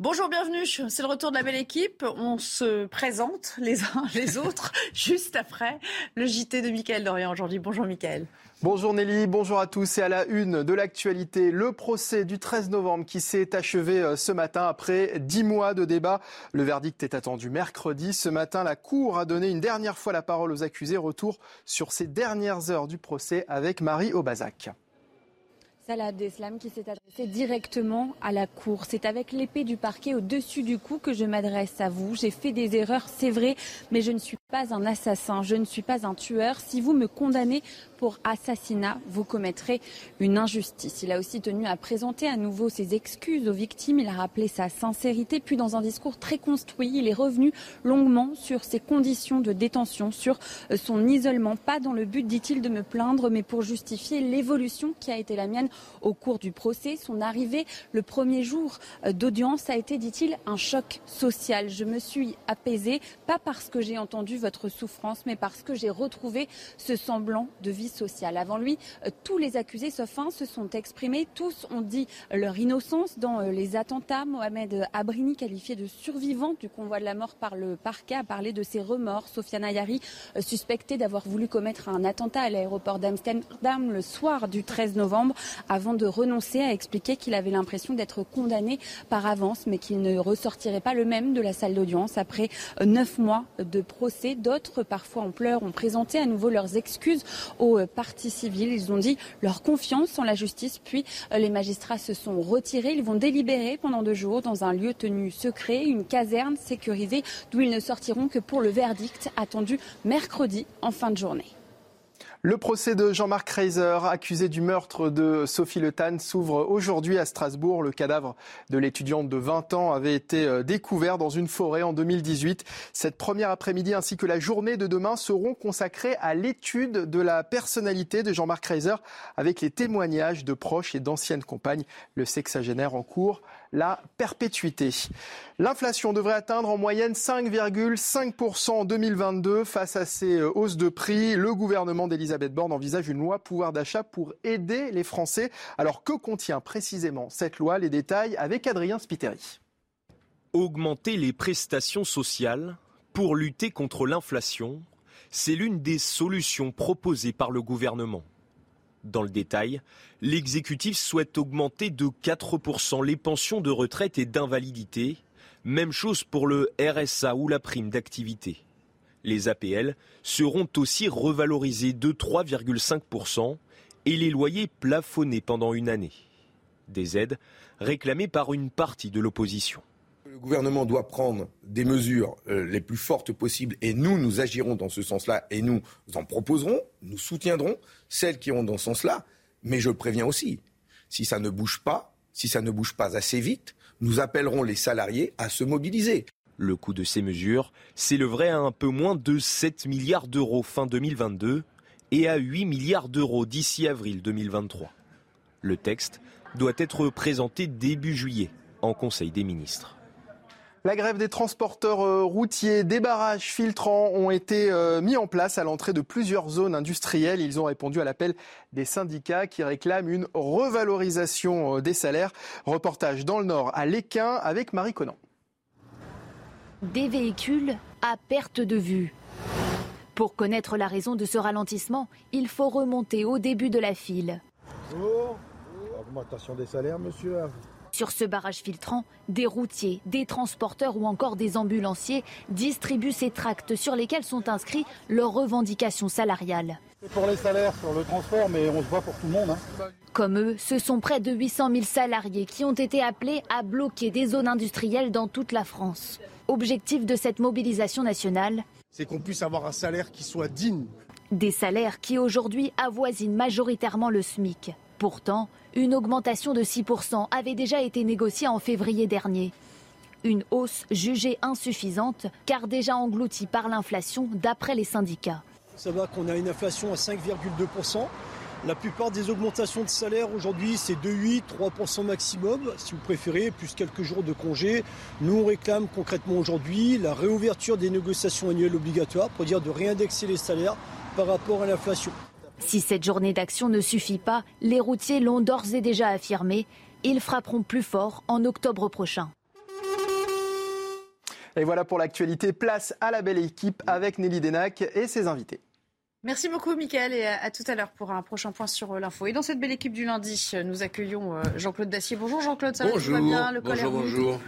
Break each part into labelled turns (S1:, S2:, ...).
S1: Bonjour, bienvenue. C'est le retour de la belle équipe. On se présente les uns les autres juste après le JT de Mickaël Dorian aujourd'hui. Bonjour Mickaël.
S2: Bonjour Nelly, bonjour à tous. Et à la une de l'actualité, le procès du 13 novembre qui s'est achevé euh, ce matin après dix mois de débat. Le verdict est attendu mercredi. Ce matin, la Cour a donné une dernière fois la parole aux accusés. Retour sur ces dernières heures du procès avec Marie Aubazac.
S3: Salah Abdeslam qui s'est adressé directement à la Cour. C'est avec l'épée du parquet au-dessus du cou que je m'adresse à vous. J'ai fait des erreurs, c'est vrai, mais je ne suis pas un assassin, je ne suis pas un tueur. Si vous me condamnez pour assassinat, vous commettrez une injustice. Il a aussi tenu à présenter à nouveau ses excuses aux victimes. Il a rappelé sa sincérité. Puis, dans un discours très construit, il est revenu longuement sur ses conditions de détention, sur euh, son isolement. Pas dans le but, dit-il, de me plaindre, mais pour justifier l'évolution qui a été la mienne au cours du procès. Son arrivée le premier jour euh, d'audience a été, dit-il, un choc social. Je me suis apaisée, pas parce que j'ai entendu votre souffrance, mais parce que j'ai retrouvé ce semblant de vie Avant lui, euh, tous les accusés, sauf un, se sont exprimés. Tous ont dit leur innocence dans euh, les attentats. Mohamed Abrini, qualifié de survivant du convoi de la mort par le parquet, a parlé de ses remords. Sofiane Ayari, suspectée d'avoir voulu commettre un attentat à l'aéroport d'Amsterdam le soir du 13 novembre, avant de renoncer à expliquer qu'il avait l'impression d'être condamné par avance, mais qu'il ne ressortirait pas le même de la salle d'audience après euh, neuf mois de procès. D'autres, parfois en pleurs, ont présenté à nouveau leurs excuses aux euh, partis civils. Ils ont dit leur confiance en la justice, puis euh, les magistrats se sont retirés. Ils vont délibérer pendant deux jours dans un lieu tenu secret, une caserne sécurisée, d'où ils ne sortiront que pour le verdict attendu mercredi en fin de journée.
S2: Le procès de Jean-Marc Reiser, accusé du meurtre de Sophie Le Tan, s'ouvre aujourd'hui à Strasbourg. Le cadavre de l'étudiante de 20 ans avait été euh, découvert dans une forêt en 2018. Cette première après-midi ainsi que la journée de demain seront consacrées à l'étude de la personnalité de Jean-Marc Reiser avec les témoignages de proches et d'anciennes compagnes. Le sexagénaire en cours la perpétuité. L'inflation devrait atteindre en moyenne 5,5% en 2022. Face à ces euh, hausses de prix, le gouvernement d'Elisabeth Borne envisage une loi pouvoir d'achat pour aider les Français. Alors que contient précisément cette loi? Les détails avec Adrien Spiteri.
S4: Augmenter les prestations sociales pour lutter contre l'inflation, c'est l'une des solutions proposées par le gouvernement. Dans le détail, l'exécutif souhaite augmenter de 4% les pensions de retraite et d'invalidité. Même chose pour le RSA ou la prime d'activité. Les APL seront aussi revalorisés de 3,5% et les loyers plafonnés pendant une année. Des aides réclamées par une partie de l'opposition.
S5: Le gouvernement doit prendre des mesures euh, les plus fortes possibles et nous, nous agirons dans ce sens-là et nous en proposerons, nous soutiendrons celles qui iront dans ce sens-là. Mais je préviens aussi, si ça ne bouge pas, si ça ne bouge pas assez vite, nous appellerons les salariés à se mobiliser.
S4: Le coût de ces mesures s'élèverait à un peu moins de 7 milliards d'euros fin 2022 et à 8 milliards d'euros d'ici avril 2023. Le texte doit être présenté début juillet en Conseil des ministres.
S2: La grève des transporteurs euh, routiers, des barrages filtrants ont été euh, mis en place à l'entrée de plusieurs zones industrielles. Ils ont répondu à l'appel des syndicats qui réclament une revalorisation euh, des salaires. Reportage dans le Nord à Léquin avec Marie Conan.
S6: Des véhicules à perte de vue. Pour connaître la raison de ce ralentissement, il faut remonter au début de la file.
S7: Augmentation des salaires, monsieur.
S6: Sur ce barrage filtrant, des routiers, des transporteurs ou encore des ambulanciers distribuent ces tracts sur lesquels sont inscrits leurs revendications salariales.
S7: C'est pour les salaires sur le transport, mais on se voit pour tout le monde. Hein.
S6: Comme eux, ce sont près de 800 000 salariés qui ont été appelés à bloquer des zones industrielles dans toute la France. Objectif de cette mobilisation nationale
S7: C'est qu'on puisse avoir un salaire qui soit digne
S6: Des salaires qui aujourd'hui avoisinent majoritairement le SMIC. Pourtant, une augmentation de 6% avait déjà été négociée en février dernier. Une hausse jugée insuffisante car déjà engloutie par l'inflation d'après les syndicats.
S8: Ça va qu'on a une inflation à 5,2%. La plupart des augmentations de salaire aujourd'hui, c'est de 8, 3% maximum, si vous préférez, plus quelques jours de congé. Nous, on réclame concrètement aujourd'hui la réouverture des négociations annuelles obligatoires pour dire de réindexer les salaires par rapport à l'inflation.
S6: Si cette journée d'action ne suffit pas, les routiers l'ont d'ores et déjà affirmé. Ils frapperont plus fort en octobre prochain.
S2: Et voilà pour l'actualité. Place à la belle équipe avec Nelly Denac et ses invités.
S1: Merci beaucoup, Mickaël, et à, tout à l'heure pour un prochain point sur euh, l'info. Et dans cette belle équipe du lundi, nous accueillons euh, Jean-Claude Dacier. Bonjour Jean-Claude, ça
S9: bonjour,
S1: va, bien
S9: le Bonjour, bonjour.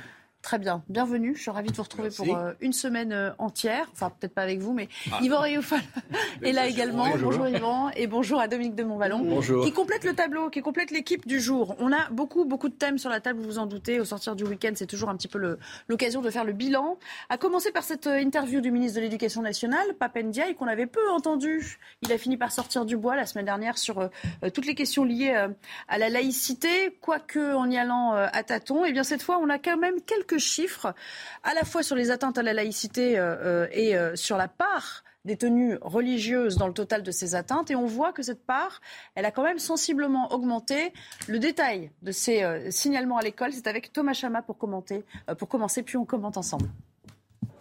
S1: Très bien, bienvenue. Je suis ravie de vous retrouver pour euh, une semaine euh, entière. Enfin, peut-être pas avec vous, mais ah. Yvan Rioufal est là également. Bonjour. Yvan et bonjour à Dominique de Montvalon.
S9: Bonjour.
S1: Qui complète le tableau, qui complète l'équipe du jour. On a beaucoup, beaucoup de thèmes sur la table, vous vous en doutez. Au sortir du week-end, c'est toujours un petit peu l'occasion de faire le bilan. À commencer par cette euh, interview du ministre de l'Éducation nationale, Papendiaï, qu'on avait peu entendu. Il a fini par sortir du bois la semaine dernière sur toutes les questions liées à la laïcité. Quoique, en y allant à tâtons, et eh bien cette fois, on a quand même quelques chiffres à la fois sur les atteintes à la laïcité euh, euh, et euh, sur la part des tenues religieuses dans le total de ces atteintes. Et on voit que cette part, elle a quand même sensiblement augmenté. Le détail de ces signalements à l'école, c'est avec Thomas Chama pour, commenter, pour commencer, puis on commente ensemble.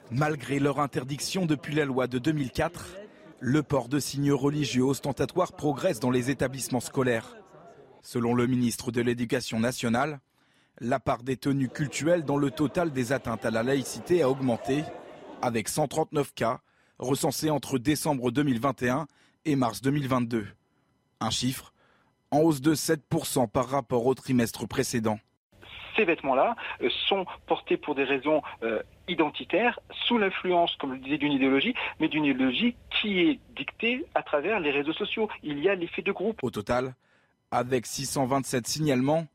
S10: Malgré leur interdiction depuis la loi de 2004, le port de signes religieux ostentatoires progresse dans les établissements scolaires. Selon le ministre de l'Éducation nationale, la part des tenues cultuelles dans le total des atteintes à la laïcité a augmenté, avec 139 cas recensés entre décembre 2021 et mars 2022. Un chiffre en hausse de 7% par rapport au trimestre précédent.
S11: Ces vêtements-là euh, sont portés pour des raisons euh, identitaires, sous l'influence, comme je le disais, d'une idéologie, mais d'une idéologie qui est dictée à travers les réseaux sociaux. Il y a l'effet de groupe.
S10: Au total, avec 627 signalements,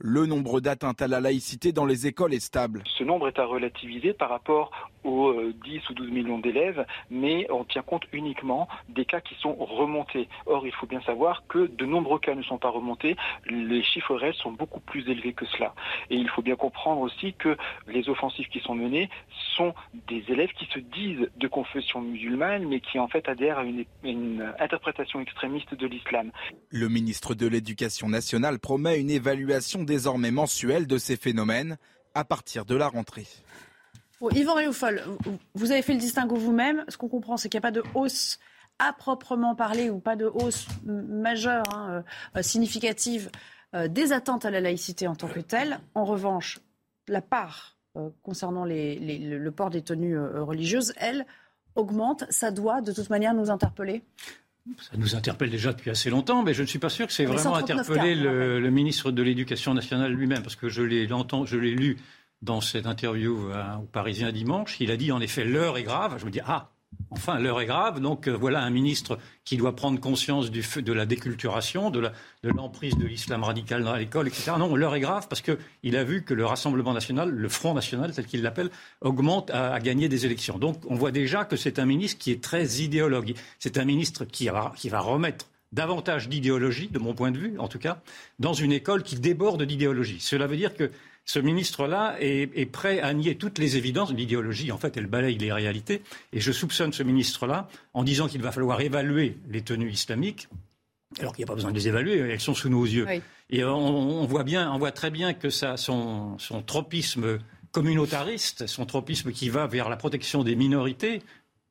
S10: le nombre d'atteintes à la laïcité dans les écoles est stable.
S11: Ce nombre est à relativiser par rapport aux 10 euh, ou 12 millions d'élèves, mais on tient compte uniquement des cas qui sont remontés. Or, il faut bien savoir que de nombreux cas ne sont pas remontés. Les chiffres réels sont beaucoup plus élevés que cela. Et il faut bien comprendre aussi que les offensives qui sont menées sont des élèves qui se disent de confession musulmane, mais qui en fait adhèrent à une, une interprétation extrémiste de l'islam.
S10: Le ministre de l'Éducation nationale promet une évaluation désormais mensuel de ces phénomènes à partir de la rentrée.
S1: Yvan Rioufol, vous avez fait le distinguo vous-même. Ce qu'on comprend, c'est qu'il n'y a pas de hausse à proprement parler ou pas de hausse majeure, hein, euh, significative euh, des attentes à la laïcité en tant que telle. En revanche, la part euh, concernant le port des tenues religieuses, elle, augmente. Ça doit de toute manière nous interpeller?
S12: Ça nous interpelle déjà depuis assez longtemps, mais je ne suis pas sûr que c'est vraiment interpellé le, le, ministre de l'Éducation nationale lui-même, parce que je l'ai lu dans cette interview au Parisien dimanche. Il a dit en effet l'heure est grave. Je me dis ah Enfin, l'heure est grave. Donc euh, voilà un ministre qui doit prendre conscience de la déculturation, de l'emprise de l'islam radical dans l'école, etc. Non, l'heure est grave parce qu'il a vu que le Rassemblement national, le Front national, tel qu'il l'appelle, augmente à, gagner des élections. Donc on voit déjà que c'est un ministre qui est très idéologue. C'est un ministre qui va remettre davantage d'idéologie, de mon point de vue en tout cas, dans une école qui déborde d'idéologie. Cela veut dire que ce ministre-là est, prêt à nier toutes les évidences. L'idéologie, en fait, elle balaye les réalités. Et je soupçonne ce ministre-là en disant qu'il va falloir évaluer les tenues islamiques. Alors qu'il n'y a pas besoin de les évaluer, elles sont sous nos yeux. Et on, voit bien, on voit très bien que ça, son, son tropisme communautariste, son tropisme qui va vers la protection des minorités,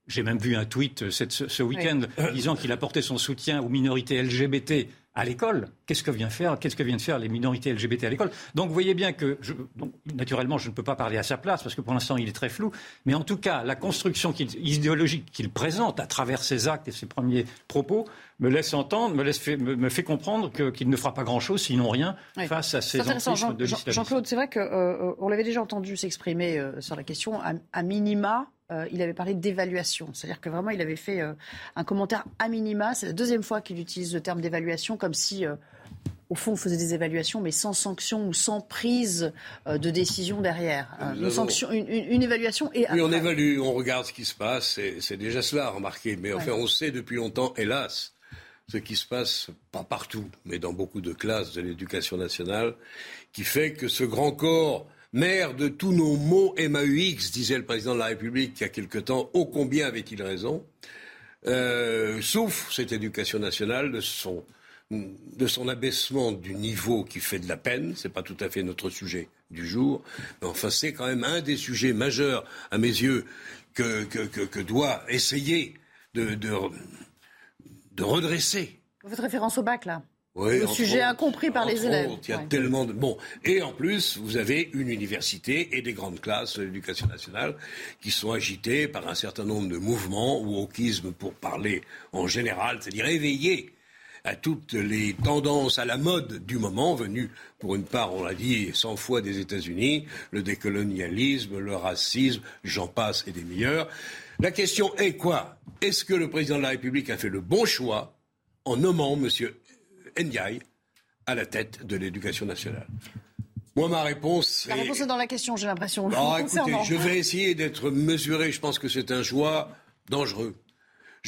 S12: j'ai même vu un tweet ce, week-end disant qu'il apportait son soutien aux minorités LGBT à l'école. Qu'est-ce que vient faire Qu'est-ce que viennent faire les minorités LGBT à l'école? Donc vous voyez bien que, naturellement, je ne peux pas parler à sa place parce que pour l'instant il est très flou. Mais en tout cas, la construction idéologique qu'il présente à travers ses actes et ses premiers propos me laisse entendre, me, laisse me, fait comprendre qu'il ne fera pas grand-chose, sinon rien, face à ces
S1: Jean,
S12: de
S1: Jean-Claude, c'est vrai qu'on euh, euh, l'avait déjà entendu s'exprimer euh, sur la question. à minima, euh, il avait parlé d'évaluation. C'est-à-dire que vraiment, il avait fait euh, un commentaire à minima. C'est la deuxième fois qu'il utilise le terme d'évaluation, comme si euh, au fond, on faisait des évaluations, mais sans sanction ou sans prise de décision derrière. Une, sanction, une, évaluation et
S9: Oui, on évalue, on regarde ce qui se passe, c'est déjà cela, remarquez. Mais enfin, on sait depuis longtemps, hélas, ce qui se passe, pas partout, mais dans beaucoup de classes de l'éducation nationale, qui fait que ce grand corps, mère de tous nos mots MAUX, disait le président de la République il y a quelque temps, ô combien avait-il raison, euh, souffre cette éducation nationale de son, de son abaissement du niveau qui fait de la peine. Ce n'est pas tout à fait notre sujet du jour. Mais enfin, c'est quand même un des sujets majeurs, à mes yeux, que, que, doit essayer de, de, de redresser.
S1: Vous faites référence au bac, là
S9: oui,
S1: le sujet incompris par les élèves.
S9: il y a tellement de bon et en plus vous avez une université et des grandes classes de l'éducation nationale qui sont agitées par un certain nombre de mouvements ou wokisme pour parler en général, c'est-à-dire éveillés à toutes les tendances à la mode du moment, venues pour une part, on l'a dit, cent fois des États-Unis, le décolonialisme, le racisme, j'en passe et des meilleurs. La question est quoi? Est-ce que le président de la République a fait le bon choix en nommant M. Ndiaye à la tête de l'éducation nationale? Moi, ma réponse.
S1: La réponse est dans la question, j'ai l'impression.
S9: Ah, écoutez, je vais essayer d'être mesuré. Je pense que c'est un choix dangereux.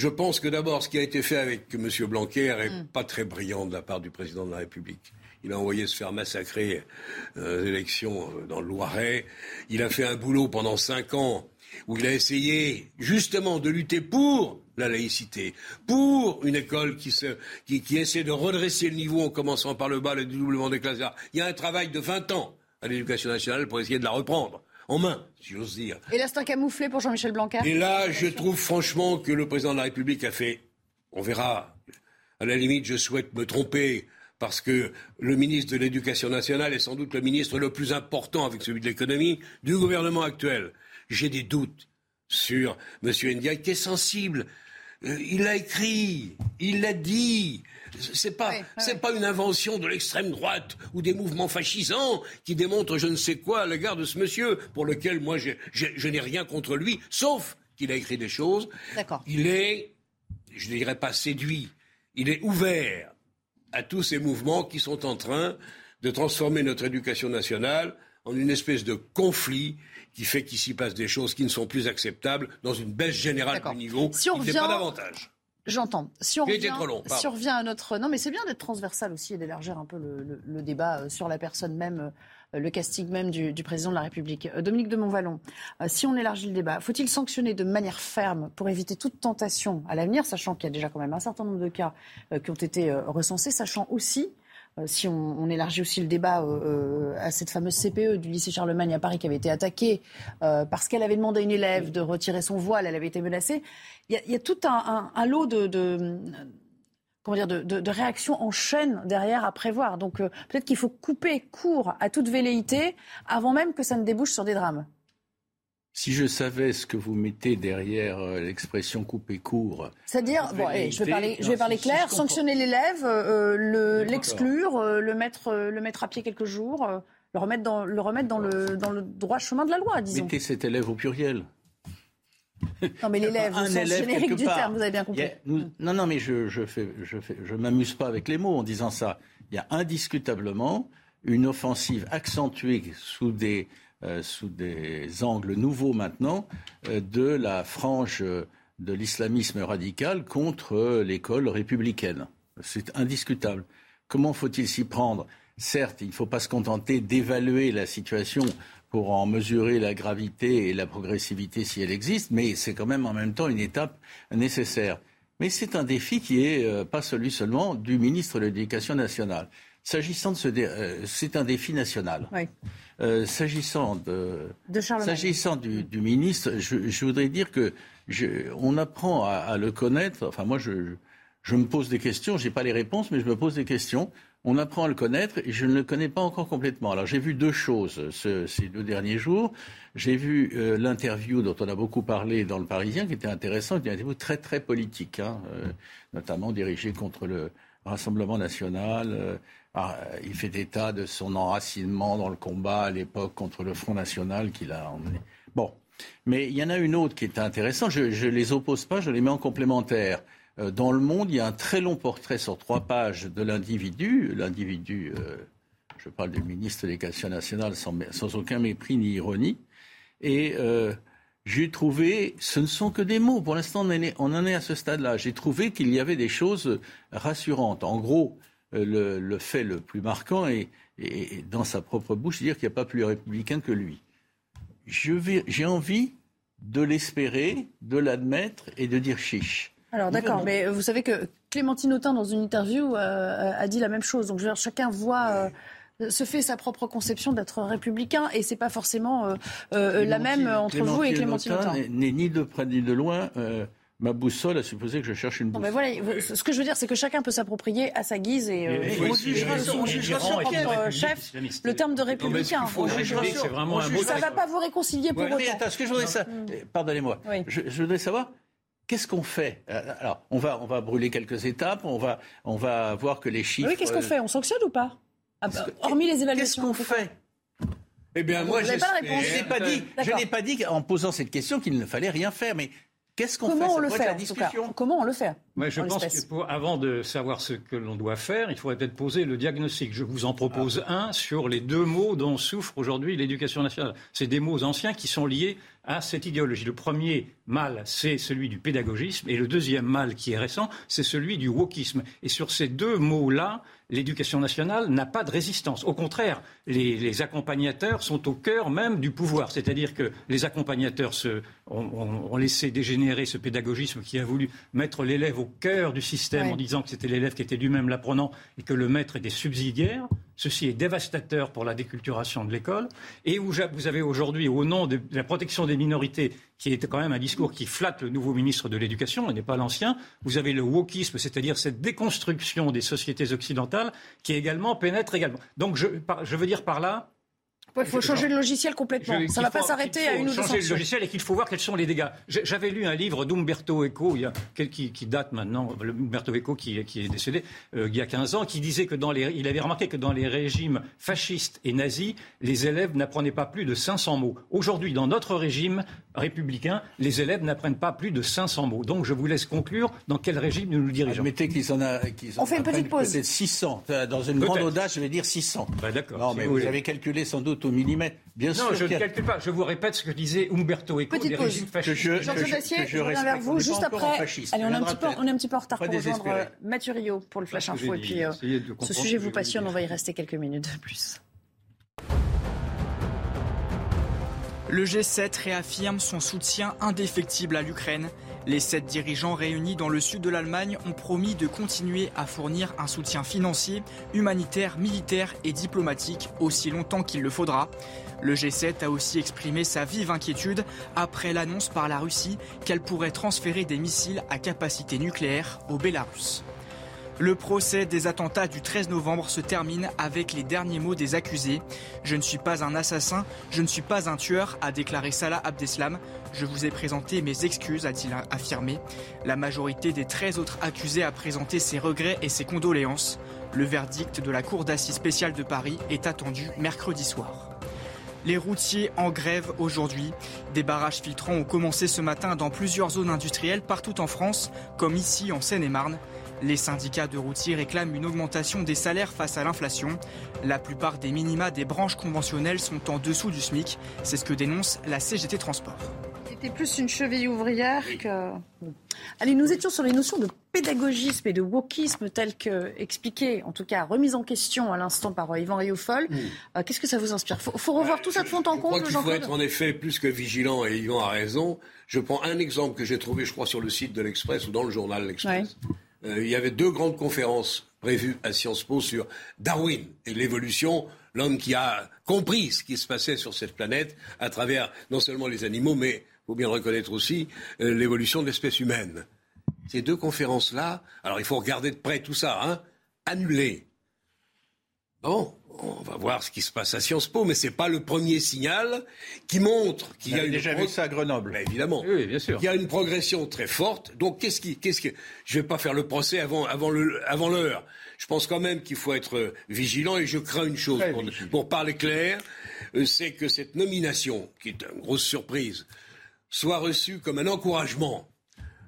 S9: Je pense que d'abord, ce qui a été fait avec M. Blanquer n'est mm. pas très brillant de la part du président de la République. Il a envoyé se faire massacrer euh, élections euh, dans le Loiret. Il a fait un boulot pendant cinq ans où il a essayé justement de lutter pour la laïcité, pour une école qui, qui, essaie de redresser le niveau en commençant par le bas, le dédoublement des classes. Il y a un travail de 20 ans à l'éducation nationale pour essayer de la reprendre en main, si j'ose dire.
S1: Et là, c'est un camouflé pour Jean-Michel Blanquer
S9: Et là, je trouve franchement que le président de la République a fait, on verra, à la limite, je souhaite me tromper, parce que le ministre de l'Éducation nationale est sans doute le ministre le plus important avec celui de l'économie du gouvernement actuel. J'ai des doutes sur M. Ndiaye qui est sensible. Euh, il l'a écrit, il l'a dit. C'est pas, c'est pas une invention de l'extrême droite ou des mouvements fascisants qui démontrent je ne sais quoi à l'égard de ce monsieur, pour lequel moi je, je n'ai rien contre lui, sauf qu'il a écrit des choses. Il est, je ne dirais pas séduit, il est ouvert à tous ces mouvements qui sont en train de transformer notre éducation nationale en une espèce de conflit qui fait qu'il s'y passe des choses qui ne sont plus acceptables dans une baisse générale du niveau si on revient... pas davantage.
S1: J'entends. Si on revient, si on revient à notre... Non, mais c'est bien d'être transversal aussi et d'élargir un peu le, débat euh, sur la personne même, euh, le casting même du, président de la République. Euh, Dominique de Montvalon, si on élargit le débat, faut-il sanctionner de manière ferme pour éviter toute tentation à l'avenir, sachant qu'il y a déjà quand même un certain nombre de cas qui ont été recensés, sachant aussi si on, élargit aussi le débat euh, euh, à cette fameuse CPE du lycée Charlemagne à Paris qui avait été attaquée parce qu'elle avait demandé à une élève de retirer son voile, elle avait été menacée. Il y a, tout un, lot de, comment dire, de, réactions en chaîne derrière à prévoir. Donc peut-être qu'il faut couper court à toute velléité avant même que ça ne débouche sur des drames.
S13: Si je savais ce que vous mettez derrière euh, l'expression couper court.
S1: C'est-à-dire, bon, je vais parler, je vais parler clair, sanctionner l'élève, euh, l'exclure, euh, le, mettre, le mettre à pied quelques jours, le remettre dans, le, remettre dans, le, dans le droit chemin de la loi, disons.
S13: Mettez cet élève au pluriel.
S1: Non, mais l'élève, au sens générique du terme, vous avez bien compris.
S13: non, non, mais je, je fais, je fais, je m'amuse pas avec les mots en disant ça. Il y a indiscutablement une offensive accentuée sous des euh, sous des angles nouveaux maintenant, euh, de la frange de l'islamisme radical contre l'école républicaine. C'est indiscutable. Comment faut-il s'y prendre? Certes, il ne faut pas se contenter d'évaluer la situation pour en mesurer la gravité et la progressivité si elle existe, mais c'est quand même en même temps une étape nécessaire. Mais c'est un défi qui n'est euh, pas celui seulement du ministre de l'Éducation nationale. S'agissant de ce, euh, c'est un défi national. Euh, s'agissant de, s'agissant du, ministre, je, voudrais dire que on apprend à, le connaître. Enfin, moi, je, je me pose des questions. J'ai pas les réponses, mais je me pose des questions. On apprend à le connaître et je ne le connais pas encore complètement. Alors j'ai vu deux choses ces deux derniers jours. J'ai vu euh, l'interview dont on a beaucoup parlé dans le Parisien, qui était intéressante, une interview très très politique, hein, notamment dirigée contre le Rassemblement national. Ah, il fait état de son enracinement dans le combat à l'époque contre le Front National qu'il a emmené. Bon. Mais il y en a une autre qui est intéressante. Je ne les oppose pas, je les mets en complémentaire. euh, dans le monde, il y a un très long portrait sur trois pages de l'individu. L'individu, euh, je parle du ministre de l'Éducation nationale sans, aucun mépris ni ironie. Et euh, j'ai trouvé, ce ne sont que des mots. Pour l'instant, on, en est à ce stade-là. J'ai trouvé qu'il y avait des choses rassurantes. En gros, le, le fait le plus marquant est, est, dans sa propre bouche, dire qu'il n'y a pas plus républicain que lui. J'ai envie de l'espérer, de l'admettre et de dire chiche.
S1: Alors d'accord, mais vous savez que Clémentine Autain, dans une interview, euh, a dit la même chose. Donc je veux dire, chacun voit... Euh, se fait sa propre conception d'être républicain et c'est pas forcément euh, la même entre vous et Clémentine Autain.
S13: N'est ni de près ni de loin ma boussole a supposé que je cherche une boussole.
S1: mais voilà, ce que je veux dire, c'est que chacun peut s'approprier à sa guise et, euh, on jugera son, propre chef le terme de républicain. Ça ne va pas vous réconcilier pour autant.
S13: Attends, ce que je voudrais ça, pardonnez-moi, je, voudrais savoir. Qu'est-ce qu'on fait euh, Alors, on va, on va brûler quelques étapes, on va, on va voir que les chiffres.
S1: Oui, qu'est-ce qu'on fait On sanctionne ou pas? Ah, bah, Hormis les évaluations.
S13: Qu'est-ce qu'on fait
S9: eh bien, moi,
S13: je n'ai pas dit, je n'ai pas dit en posant cette question qu'il ne fallait rien faire, mais Qu'est-ce qu'on
S1: fait?
S13: on
S1: le fait, Comment on le fait
S12: Je pense que avant de savoir ce que l'on doit faire, il faudrait peut-être poser le diagnostic. Je vous en propose ah. un sur les deux mots dont souffre aujourd'hui l'éducation nationale. C'est des mots anciens qui sont liés à cette idéologie. Le premier mal, c'est celui du pédagogisme, et le deuxième mal, qui est récent, c'est celui du wokisme. Et sur ces deux mots-là, l'éducation nationale n'a pas de résistance. Au contraire, les, accompagnateurs sont au cœur même du pouvoir. C'est-à-dire que les accompagnateurs ont, laissé dégénérer ce pédagogisme qui a voulu mettre l'élève au cœur du système en disant que c'était l'élève qui était lui-même l'apprenant et que le maître était subsidiaire. Ceci est dévastateur pour la déculturation de l'école. Et vous avez aujourd'hui, au nom de la protection des minorités, qui est quand même un discours qui flatte le nouveau ministre de l'Éducation et n'est pas l'ancien, vous avez le wokisme, c'est-à-dire cette déconstruction des sociétés occidentales qui également pénètre également. Donc je veux dire par là,
S1: il faut changer le logiciel complètement. Ça ne va pas s'arrêter à une ou deux
S12: changer le logiciel et qu'il faut voir quels sont les dégâts. J'avais lu un livre d'Umberto Eco, il y a, qui, qui, date maintenant, Umberto Eco qui, qui est décédé euh, il y a 15 ans, qui disait que dans les, il avait remarqué que dans les régimes fascistes et nazis, les élèves n'apprenaient pas plus de 500 mots. Aujourd'hui, dans notre régime républicain, les élèves n'apprennent pas plus de 500 mots. Donc je vous laisse conclure dans quel régime nous nous dirigeons.
S13: Admettez qu'ils en, a,
S1: On fait une petite pause.
S13: 600. Dans une grande audace, je vais dire 600.
S12: Bah, D'accord.
S13: Non, mais vous avez calculé sans doute au millimètre. Bien
S12: non, je ne calcule pas. Je vous répète ce que disait Umberto Eco
S1: Petite des pause. régimes fascistes. Je, Jean-Claude Dacier, je, reviens vers vous juste après. Allez, on est, un petit peu, on est un petit peu en retard pour rejoindre euh, Mathieu Rio pour le Flash Info. Et puis, euh, ce sujet vous passionne, on va y rester quelques minutes de plus.
S14: Le G7 réaffirme son soutien indéfectible à l'Ukraine. Les sept dirigeants réunis dans le sud de l'Allemagne ont promis de continuer à fournir un soutien financier, humanitaire, militaire et diplomatique aussi longtemps qu'il le faudra. Le G7 a aussi exprimé sa vive inquiétude après l'annonce par la Russie qu'elle pourrait transférer des missiles à capacité nucléaire au Bélarus. Le procès des attentats du 13 novembre se termine avec les derniers mots des accusés. Je ne suis pas un assassin, je ne suis pas un tueur, a déclaré Salah Abdeslam. Je vous ai présenté mes excuses, a-t-il affirmé. La majorité des 13 autres accusés a présenté ses regrets et ses condoléances. Le verdict de la Cour d'assises spéciale de Paris est attendu mercredi soir. Les routiers en grève aujourd'hui. Des barrages filtrants ont commencé ce matin dans plusieurs zones industrielles partout en France, comme ici en Seine-et-Marne. Les syndicats de routiers réclament une augmentation des salaires face à l'inflation. La plupart des minima des branches conventionnelles sont en dessous du SMIC. C'est ce que dénonce la CGT Transport.
S1: C'était plus une cheville ouvrière que. Allez, nous étions sur les notions de pédagogisme et de wokisme telles que expliquées, en tout cas remise en question à l'instant par Yvan Rioufol. Hmm. Euh, qu'est-ce que ça vous inspire Il faut, revoir tout ça de fond en compte.
S9: Il faut être en effet plus que vigilant et Yvan a raison. Je prends un exemple que j'ai trouvé, je crois, sur le site de l'Express ou dans le journal L'Express. Euh, il y avait deux grandes conférences prévues à Sciences Po sur Darwin et l'évolution, l'homme qui a compris ce qui se passait sur cette planète à travers non seulement les animaux, mais, faut bien le reconnaître aussi, euh, l'évolution de l'espèce humaine. Ces deux conférences-là, alors il faut regarder de près tout ça, hein, annulées. Bon, on va voir ce qui se passe à Sciences Po, mais ce n'est pas le premier signal qui montre qu'il y a une
S13: déjà vu ça à Grenoble.
S9: Ben, évidemment.
S12: Oui, bien sûr.
S9: Il y a une progression très forte. Donc qu'est-ce qui, qu'est-ce que, je vais pas faire le procès avant, avant le, avant l'heure. Je pense quand même qu'il faut être vigilant et je crains une chose pour, pour, parler clair, euh, c'est que cette nomination, qui est une grosse surprise, soit reçue comme un encouragement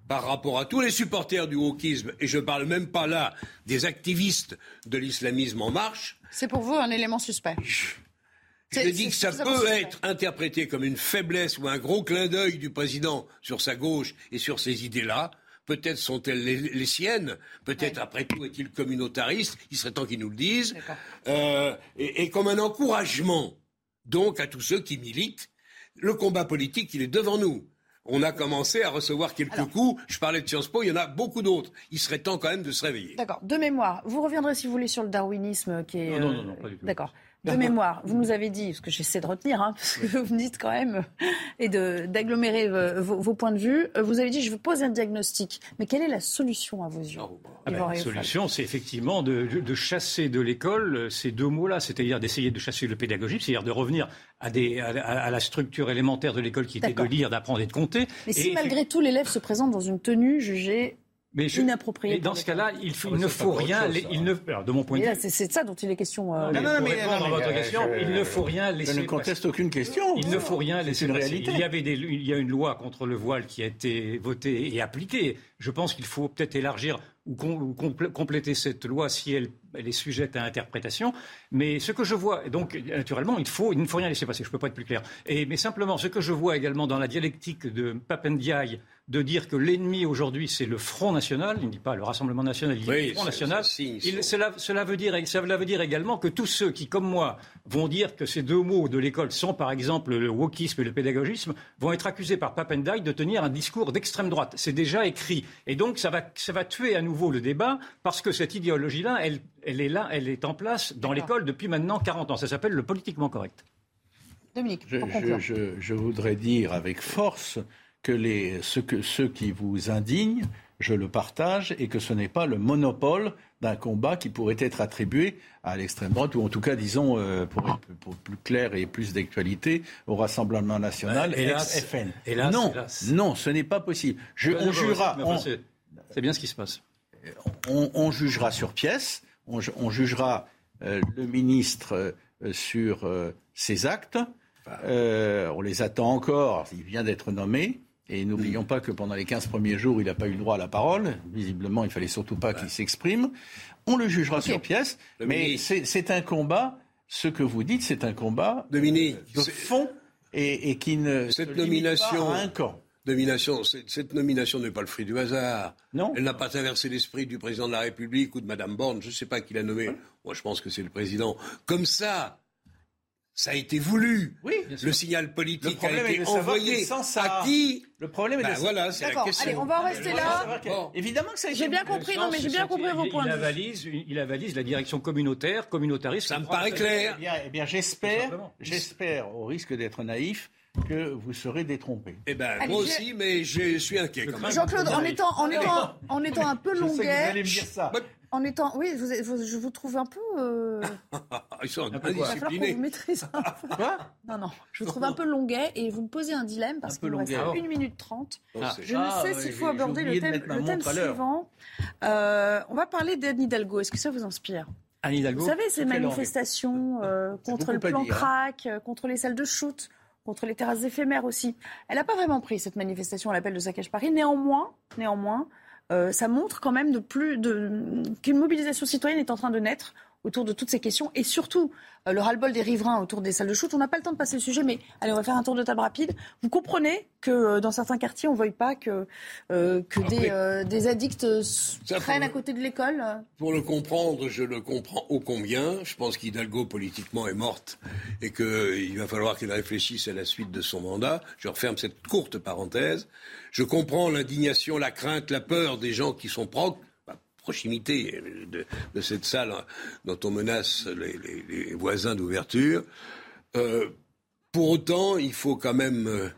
S9: par rapport à tous les supporters du wokisme, et je ne parle même pas là des activistes de l'islamisme en marche.
S1: C'est pour vous un élément suspect.
S9: Je dis que ça peut être interprété comme une faiblesse ou un gros clin d'œil du président sur sa gauche et sur ces idées-là. Peut-être sont-elles les, siennes, peut-être après tout est-il communautariste, il serait temps qu'ils nous le disent, euh, et, comme un encouragement donc à tous ceux qui militent. Le combat politique, il est devant nous. On a commencé à recevoir quelques coups. Je parlais de Sciences Po, il y en a beaucoup d'autres. Il serait temps quand même de se réveiller.
S1: D'accord. De mémoire, vous reviendrez si vous voulez sur le darwinisme qui est.
S12: Non, non, non, pas du tout.
S1: D'accord de mémoire, vous nous avez dit, parce que j'essaie de retenir, hein, parce que vous me dites quand même, et d'agglomérer euh, vos, points de vue, euh, vous avez dit, je vous pose un diagnostic. Mais quelle est la solution à vos yeux
S12: ah ben, La solution, c'est effectivement de, chasser de l'école euh, ces deux mots-là, c'est-à-dire d'essayer de chasser le pédagogisme, c'est-à-dire de revenir à, des, à, la structure élémentaire de l'école qui était de lire, d'apprendre et de compter.
S1: Mais si malgré tout l'élève se présente dans une tenue jugée mais inapproprié.
S12: dans ce cas-là, il, ah, ne faut rien. il ne, de mon point de vue.
S1: C'est de ça dont il est question.
S12: Euh, non, non, mais, votre question, il ne faut rien laisser.
S13: Je ne conteste aucune question.
S12: Il ne faut rien laisser. Une réalité. Il y avait des, il y a une loi contre le voile qui a été votée et appliquée. Je pense qu'il faut peut-être élargir ou, compléter cette loi si elle, est sujette à interprétation. Mais ce que je vois, donc naturellement, il, faut, il ne faut rien laisser passer, je ne peux pas être plus clair. Et, mais simplement, ce que je vois également dans la dialectique de Papendiaï, de dire que l'ennemi aujourd'hui c'est le Front National, il ne dit pas le Rassemblement National, il dit le Front National, cela, veut dire, cela veut dire également que tous ceux qui, comme moi, vont dire que ces deux mots de l'école sont par exemple le wokisme et le pédagogisme, vont être accusés par Papendiaï de tenir un discours d'extrême droite. C'est déjà écrit. Et donc ça va, ça va tuer à nouveau le débat parce que cette idéologie-là, elle, est là, elle est en place dans l'école depuis maintenant 40 ans. Ça s'appelle le politiquement correct.
S1: Dominique,
S13: je, voudrais dire avec force que, les, ce que ceux qui vous indignent, je le partage et que ce n'est pas le monopole d'un combat qui pourrait être attribué à l'extrême droite, ou en tout cas, disons, euh, pour être plus clair et plus d'actualité, au Rassemblement national et FN. non, non, ce n'est pas possible. Je, on jurera.
S12: C'est bien ce qui se passe
S13: on, jugera sur pièce, on, jugera euh, le ministre euh, sur euh, ses actes. on les attend encore, il vient d'être nommé. Et n'oublions pas que pendant les 15 premiers jours, il n'a pas eu le droit à la parole. Visiblement, il fallait surtout pas qu'il s'exprime. On le jugera sur pièce, mais c'est un combat. Ce que vous dites, c'est un combat
S9: de
S13: fond et, qui ne
S9: cette nomination
S13: pas à un camp
S9: nomination, cette nomination n'est pas le fruit du hasard.
S13: Non.
S9: Elle n'a pas traversé l'esprit du président de la République ou de Madame Borne. Je ne sais pas qui l'a nommé. Moi, je pense que c'est le président. Comme ça, ça a été voulu.
S13: Oui,
S9: le signal politique a été envoyé à qui
S13: Le problème est de
S9: ben voilà, c'est la question.
S1: Allez, on va en rester là.
S13: Évidemment que ça.
S1: J'ai bien compris, non, mais j'ai bien compris vos points.
S12: Il avalise, il avalise la direction communautaire, communautariste.
S9: Ça me paraît clair.
S13: Eh bien, eh bien j'espère, j'espère, au risque d'être naïf, que vous serez détrompé.
S9: Eh ben, moi aussi, mais je suis inquiet quand même.
S1: Jean-Claude, en étant, en, étant, en étant un peu longuet...
S13: vous me.
S1: En étant, oui, je vous trouve un peu. Euh...
S9: Ils sont
S1: un peu indisciplinés. Vous Quoi Non, non. Je vous trouve un peu longuet et vous me posez un dilemme parce qu'il nous reste 1 minute 30. Ah. Je ne ah, sais s'il faut aborder le thème, le thème suivant. Euh, on va parler d'Anne Hidalgo. Est-ce que ça vous inspire?
S12: Anne Hidalgo
S1: Vous savez, ces manifestations euh, contre le plan crack, euh, contre les salles de shoot contre les terrasses éphémères aussi. Elle n'a pas vraiment pris cette manifestation à l'appel de Saccage Paris. Néanmoins, néanmoins ça montre quand même de plus qu'une mobilisation citoyenne est en train de naître autour de toutes ces questions et surtout euh, le ras-le-bol des riverains autour des salles de shoot. On n'a pas le temps de passer le sujet, mais allez, on va faire un tour de table rapide. Vous comprenez que euh, dans certains quartiers, on ne veuille pas que, euh, que des, des, addicts traînent à côté de l'école
S9: Pour le comprendre, je le comprends ô combien. Je pense qu'Hidalgo, politiquement, est morte et qu'il va falloir qu'il réfléchisse à la suite de son mandat. Je referme cette courte parenthèse. Je comprends l'indignation, la crainte, la peur des gens qui sont proches proximité de, cette salle dont on menace les, voisins d'ouverture. Euh, pour autant, il faut quand même, euh,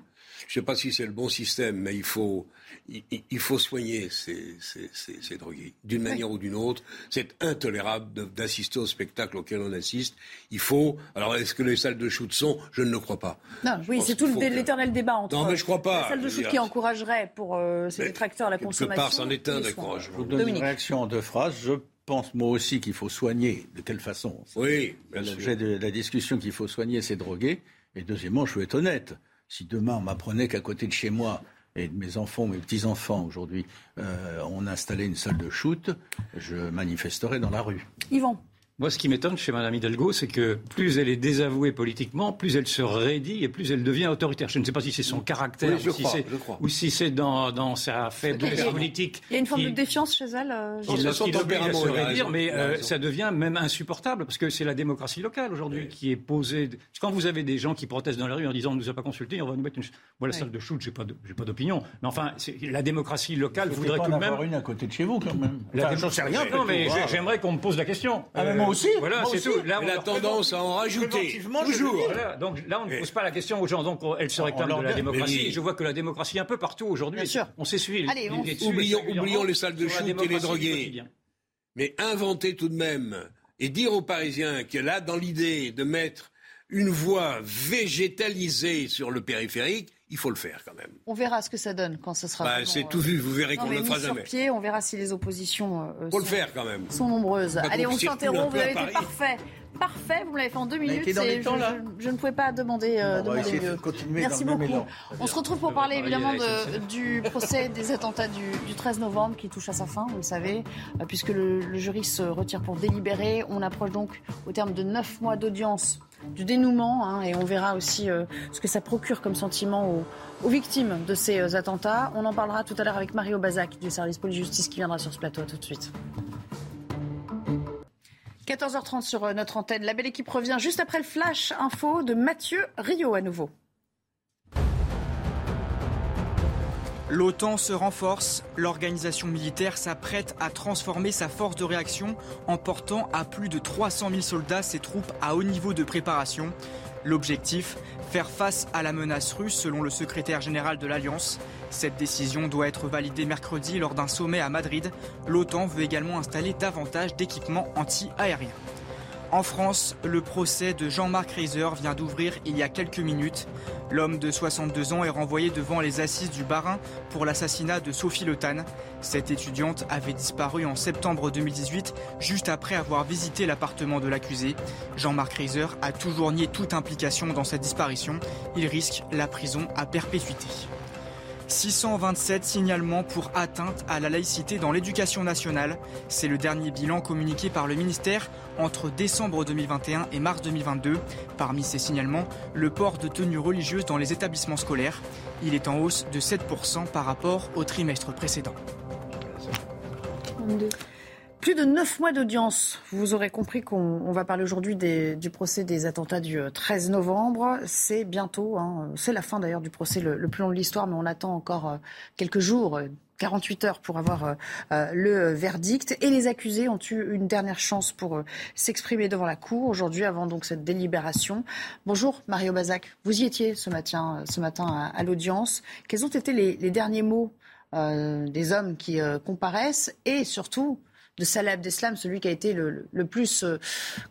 S9: je ne sais pas si c'est le bon système, mais il faut, il, faut soigner ces, ces, drogués, d'une manière ou d'une autre. C'est intolérable d'assister au spectacle auquel on assiste. Il faut. Alors, est-ce que les salles de shoot sont? Je ne le crois pas.
S1: Non, oui, c'est tout l'éternel débat entre.
S9: Non, mais je crois pas.
S1: Les salles de shoot qui encourageraient pour euh, ces détracteurs la consommation.
S9: part, c'en est un d'encouragement.
S13: Je vous donne une réaction en deux phrases. Je pense moi aussi qu'il faut soigner. De quelle façon
S9: Oui,
S13: L'objet de la discussion qu'il faut soigner ces drogués. Et deuxièmement, je veux être honnête. Si demain on m'apprenait qu'à côté de chez moi, et mes enfants, mes petits-enfants aujourd'hui, euh, on a installé une salle de shoot, je manifesterai dans la rue.
S1: Yvan
S12: moi, ce qui m'étonne chez Mme Hidalgo, c'est que plus elle est désavouée politiquement, plus elle se raidit et plus elle devient autoritaire. Je ne sais pas si c'est son caractère ou, si c'est dans, dans, sa faiblesse politique.
S1: Il y a une forme de défiance chez elle. Euh,
S12: il son tempérament, se raidir, mais euh, ça devient même insupportable parce que c'est la démocratie locale aujourd'hui qui est posée. Quand vous avez des gens qui protestent dans la rue en disant on ne nous a pas consultés, on va nous mettre une. Moi, la salle de shoot, j'ai pas pas d'opinion. Mais enfin, la démocratie locale voudrait tout de même.
S13: une à côté de chez vous quand même.
S12: J'en sais rien. Non, mais j'aimerais qu'on me pose la question.
S13: Moi aussi.
S12: Voilà, c'est tout.
S9: Là, on a tendance à en rajouter. Toujours.
S12: Donc là, on ne pose pas la question aux gens. Donc elle se réclame de la démocratie. Je vois que la démocratie un peu partout aujourd'hui. Bien sûr. On s'essuie.
S9: Allez, oublions, oublions les salles de shoot et les drogués. Mais inventer tout de même et dire aux Parisiens que là, dans l'idée de mettre une voie végétalisée sur le périphérique, il faut le faire quand même.
S1: On verra ce que ça donne quand ce sera.
S9: Bah, c'est tout vu, vous verrez qu'on ne le fera
S1: jamais. Pied, on verra si les oppositions
S9: euh, faut le faire quand même.
S1: sont nombreuses. Allez, on s'interrompt. Vous avez été parfait. Parfait, vous l'avez fait en deux minutes. je, ne pouvais pas demander, euh, mieux. Merci beaucoup. On se retrouve pour parler évidemment du procès des attentats du, 13 novembre qui touche à sa fin, vous le savez, euh, puisque le, le jury se retire pour délibérer. On approche donc au terme de neuf mois d'audience du dénouement hein, et on verra aussi euh, ce que ça procure comme sentiment aux, victimes de ces euh, attentats. On en parlera tout à l'heure avec Mario Bazac du service police-justice qui viendra sur ce plateau. tout de suite. 14h30 sur euh, notre antenne. La belle équipe revient juste après le flash info de Mathieu Rio à nouveau.
S14: L'OTAN se renforce, l'organisation militaire s'apprête à transformer sa force de réaction en portant à plus de 300 000 soldats ses troupes à haut niveau de préparation. L'objectif, faire face à la menace russe selon le secrétaire général de l'Alliance. Cette décision doit être validée mercredi lors d'un sommet à Madrid. L'OTAN veut également installer davantage d'équipements anti-aériens. En France, le procès de Jean-Marc Reiser vient d'ouvrir il y a quelques minutes. L'homme de 62 ans est renvoyé devant les assises du Barin pour l'assassinat de Sophie Le Cette étudiante avait disparu en septembre 2018, juste après avoir visité l'appartement de l'accusé. Jean-Marc Reiser a toujours nié toute implication dans cette disparition. Il risque la prison à perpétuité. 627 signalements pour atteinte à la laïcité dans l'éducation nationale. C'est le dernier bilan communiqué par le ministère entre décembre 2021 et mars 2022. Parmi ces signalements, le port de tenues religieuses dans les établissements scolaires. Il est en hausse de 7% par rapport au trimestre précédent.
S1: Plus de neuf mois d'audience. Vous aurez compris qu'on va parler aujourd'hui du procès des attentats du 13 euh, novembre. C'est bientôt, hein, c'est la fin d'ailleurs du procès le, plus long de l'histoire, mais on attend encore euh, quelques jours. 48 heures pour avoir euh, le verdict. Et les accusés ont eu une dernière chance pour s'exprimer devant la Cour aujourd'hui, avant donc cette délibération. Bonjour Mario Bazac, vous y étiez ce matin à, l'audience. Quels ont été les, derniers mots des hommes qui comparaissent? Et surtout de Salah Abdeslam, celui qui a été le, plus, euh,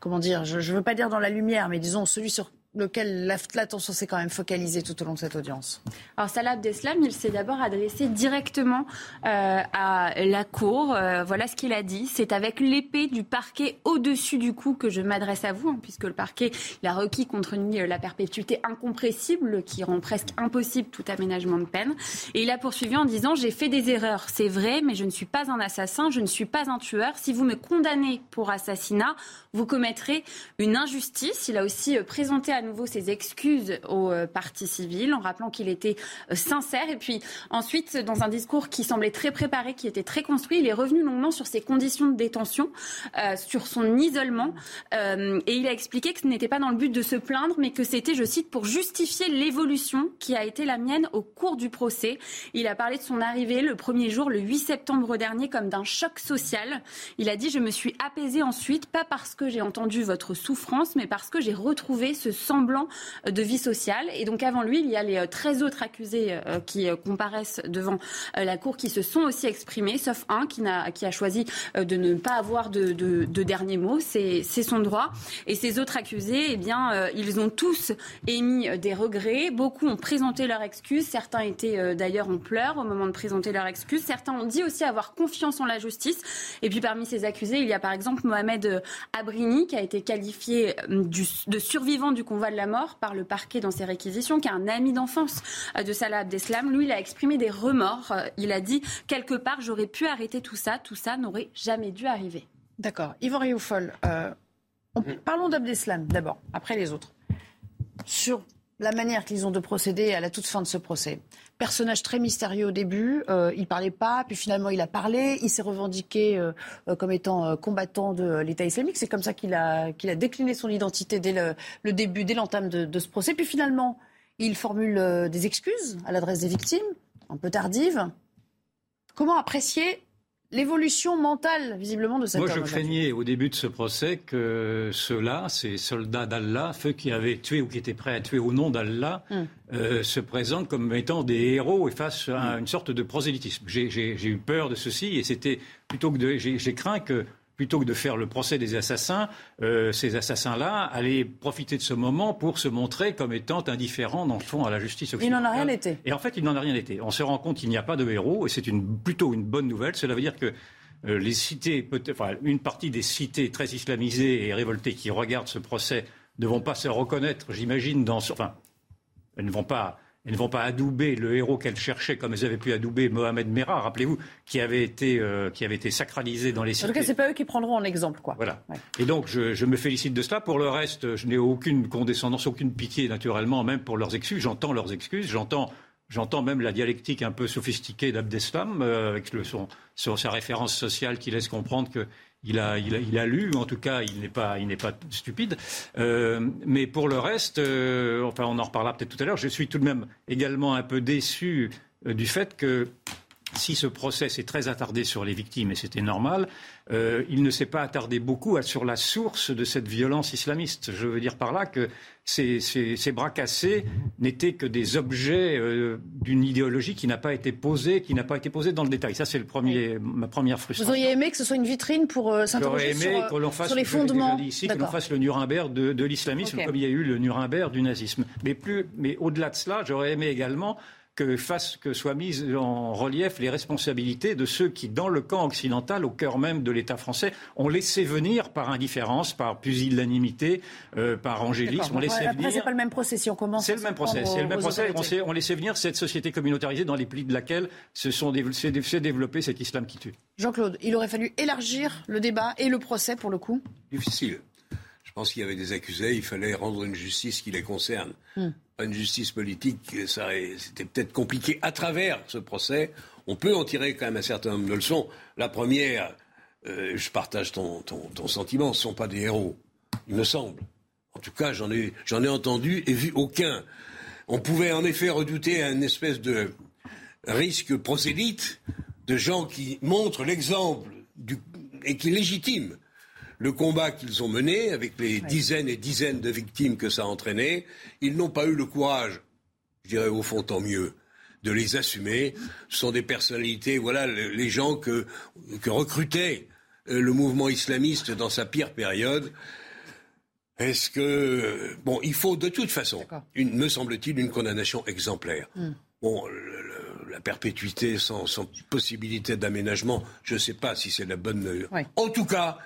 S1: comment dire, je ne veux pas dire dans la lumière, mais disons celui sur lequel l'attention s'est quand même focalisée tout au long de cette audience
S3: Alors Salah Abdeslam, il s'est d'abord adressé directement euh, à la Cour. Euh, voilà ce qu'il a dit. C'est avec l'épée du parquet au-dessus du cou que je m'adresse à vous, hein, puisque le parquet il a requis contre lui euh, la perpétuité incompressible qui rend presque impossible tout aménagement de peine. Et il a poursuivi en disant j'ai fait des erreurs, c'est vrai, mais je ne suis pas un assassin, je ne suis pas un tueur. Si vous me condamnez pour assassinat, vous commettrez une injustice. Il a aussi présenté à nouveau ses excuses au euh, parti civil en rappelant qu'il était euh, sincère. Et puis ensuite, dans un discours qui semblait très préparé, qui était très construit, il est revenu longuement sur ses conditions de détention, euh, sur son isolement. et il a expliqué que ce n'était pas dans le but de se plaindre, mais que c'était, je cite, pour justifier l'évolution qui a été la mienne au cours du procès. Il a parlé de son arrivée le premier jour, le 8 septembre dernier, comme d'un choc social. Il a dit, je me suis apaisé ensuite, pas parce que j'ai entendu votre souffrance, mais parce que j'ai retrouvé ce sang de vie sociale. Et donc avant lui, il y a les 13 euh, autres accusés euh, qui euh, comparaissent devant la Cour qui se sont aussi exprimés, sauf un qui, a, qui a choisi de ne pas avoir de, de, dernier mot. C'est son droit. Et ces autres accusés, eh bien, ils ont tous émis des regrets. Beaucoup ont présenté leurs excuses. Certains étaient d'ailleurs en pleurs au moment de présenter leurs excuses. Certains ont dit aussi avoir confiance en la justice. Et puis parmi ces accusés, il y a par exemple Mohamed Abrini qui a été qualifié de survivant du convoi renvoi de la mort par le parquet dans ses réquisitions, qui est un ami d'enfance de Salah Abdeslam. Lui, il a exprimé des remords. Il a dit quelque part, j'aurais pu arrêter tout ça, tout ça n'aurait jamais dû arriver.
S1: D'accord. Yvan Rioufol, euh, parlons d'Abdeslam d'abord, après les autres. Sur la manière qu'ils ont de procéder à la toute fin de ce procès. Personnage très mystérieux au début, euh, il parlait pas, puis finalement il a parlé, il s'est revendiqué euh, euh, comme étant combattant de l'État islamique. C'est comme ça qu'il a, a décliné son identité dès le, début, dès l'entame de, de, ce procès. Puis finalement, il formule des excuses à l'adresse des victimes, un peu tardives. Comment apprécier l'évolution mentale, visiblement, de cet
S12: Moi, je craignais au début de ce procès que ceux-là, ces soldats d'Allah, ceux qui avaient tué ou qui étaient prêts à tuer au nom d'Allah, hmm. euh, se présentent comme étant des héros et fassent une sorte de prosélytisme. J'ai eu peur de ceci et c'était plutôt que de. J'ai craint que plutôt que de faire le procès des assassins, euh, ces assassins-là allaient profiter de ce moment pour se montrer comme étant indifférents, dans le fond, à la justice occidentale.
S1: Il n'en a rien été.
S12: Et en fait, il n'en a rien été. On se rend compte qu'il n'y a pas de héros, et c'est une, plutôt une bonne nouvelle. Cela veut dire que euh, les cités, enfin, une partie des cités très islamisées et révoltées qui regardent ce procès ne vont pas se reconnaître, j'imagine, dans... Enfin, elles ne vont pas elles ne vont pas adouber le héros qu'elles cherchaient comme elles avaient pu adouber Mohamed Merah, rappelez-vous, qui avait été, euh, qui avait été sacralisé dans les cités.
S1: En tout cas, c'est pas eux qui prendront en exemple, quoi.
S12: Voilà. Et donc, je, je, me félicite de cela. Pour le reste, je n'ai aucune condescendance, aucune pitié, naturellement, même pour leurs excuses. J'entends leurs excuses, j'entends J'entends même la dialectique un peu sophistiquée d'Abdeslam, euh, avec le, son, son, sa référence sociale qui laisse comprendre que il a, il, a, lu, en tout cas, il n'est pas, il n'est pas stupide. Euh, mais pour le reste, euh, enfin, on en reparlera peut-être tout à l'heure. Je suis tout de même également un peu déçu euh, du fait que si ce procès s'est très attardé sur les victimes, et c'était normal, euh, il ne s'est pas attardé beaucoup sur la source de cette violence islamiste. Je veux dire par là que ces, ces, ces bras cassés n'étaient que des objets euh, d'une idéologie qui n'a pas été posée, qui n'a pas été posée dans le détail. Ça, c'est le premier, ma première frustration.
S1: Vous auriez aimé que ce soit une vitrine pour euh, s'interroger sur, euh, sur, les fondements
S12: ici, que l'on fasse le Nuremberg de, de l'islamisme, comme il y a eu le Nuremberg du nazisme. Mais, plus, mais au-delà de cela, j'aurais aimé également que, fasse, que soient mises en relief les responsabilités de ceux qui, dans le camp occidental, au cœur même de l'État français, ont laissé venir par indifférence, par pusillanimité, euh, par angélisme. On laissait
S1: Après, c'est pas le même procès si on commence.
S12: C'est le même procès. C'est le même procès. On, on, laissait venir cette société communautarisée dans les plis de laquelle se sont s'est développé cet islam qui tue.
S1: Jean-Claude, il aurait fallu élargir le débat et le procès pour le coup.
S9: Difficile. Je pense qu'il y avait des accusés, il fallait rendre une justice qui les concerne. Hmm. Pas une justice politique, ça, c'était peut-être compliqué. À travers ce procès, on peut en tirer quand même un certain nombre de leçons. La première, euh, je partage ton, ton, sentiment, ce ne sont pas des héros, il me semble. En tout cas, j'en ai, j'en ai entendu et vu aucun. On pouvait en effet redouter un espèce de risque prosélyte de gens qui montrent l'exemple et qui légitiment le combat qu'ils ont mené, avec les dizaines et dizaines de victimes que ça a entraîné, ils n'ont pas eu le courage, je dirais au fond tant mieux, de les assumer. Ce sont des personnalités, voilà, les gens que, que recrutait euh, le mouvement islamiste dans sa pire période. Est-ce que. Bon, il faut de toute façon, une, me semble-t-il, une condamnation exemplaire. Hmm. Bon, la perpétuité sans, possibilité d'aménagement, je ne sais pas si c'est la bonne. En tout cas,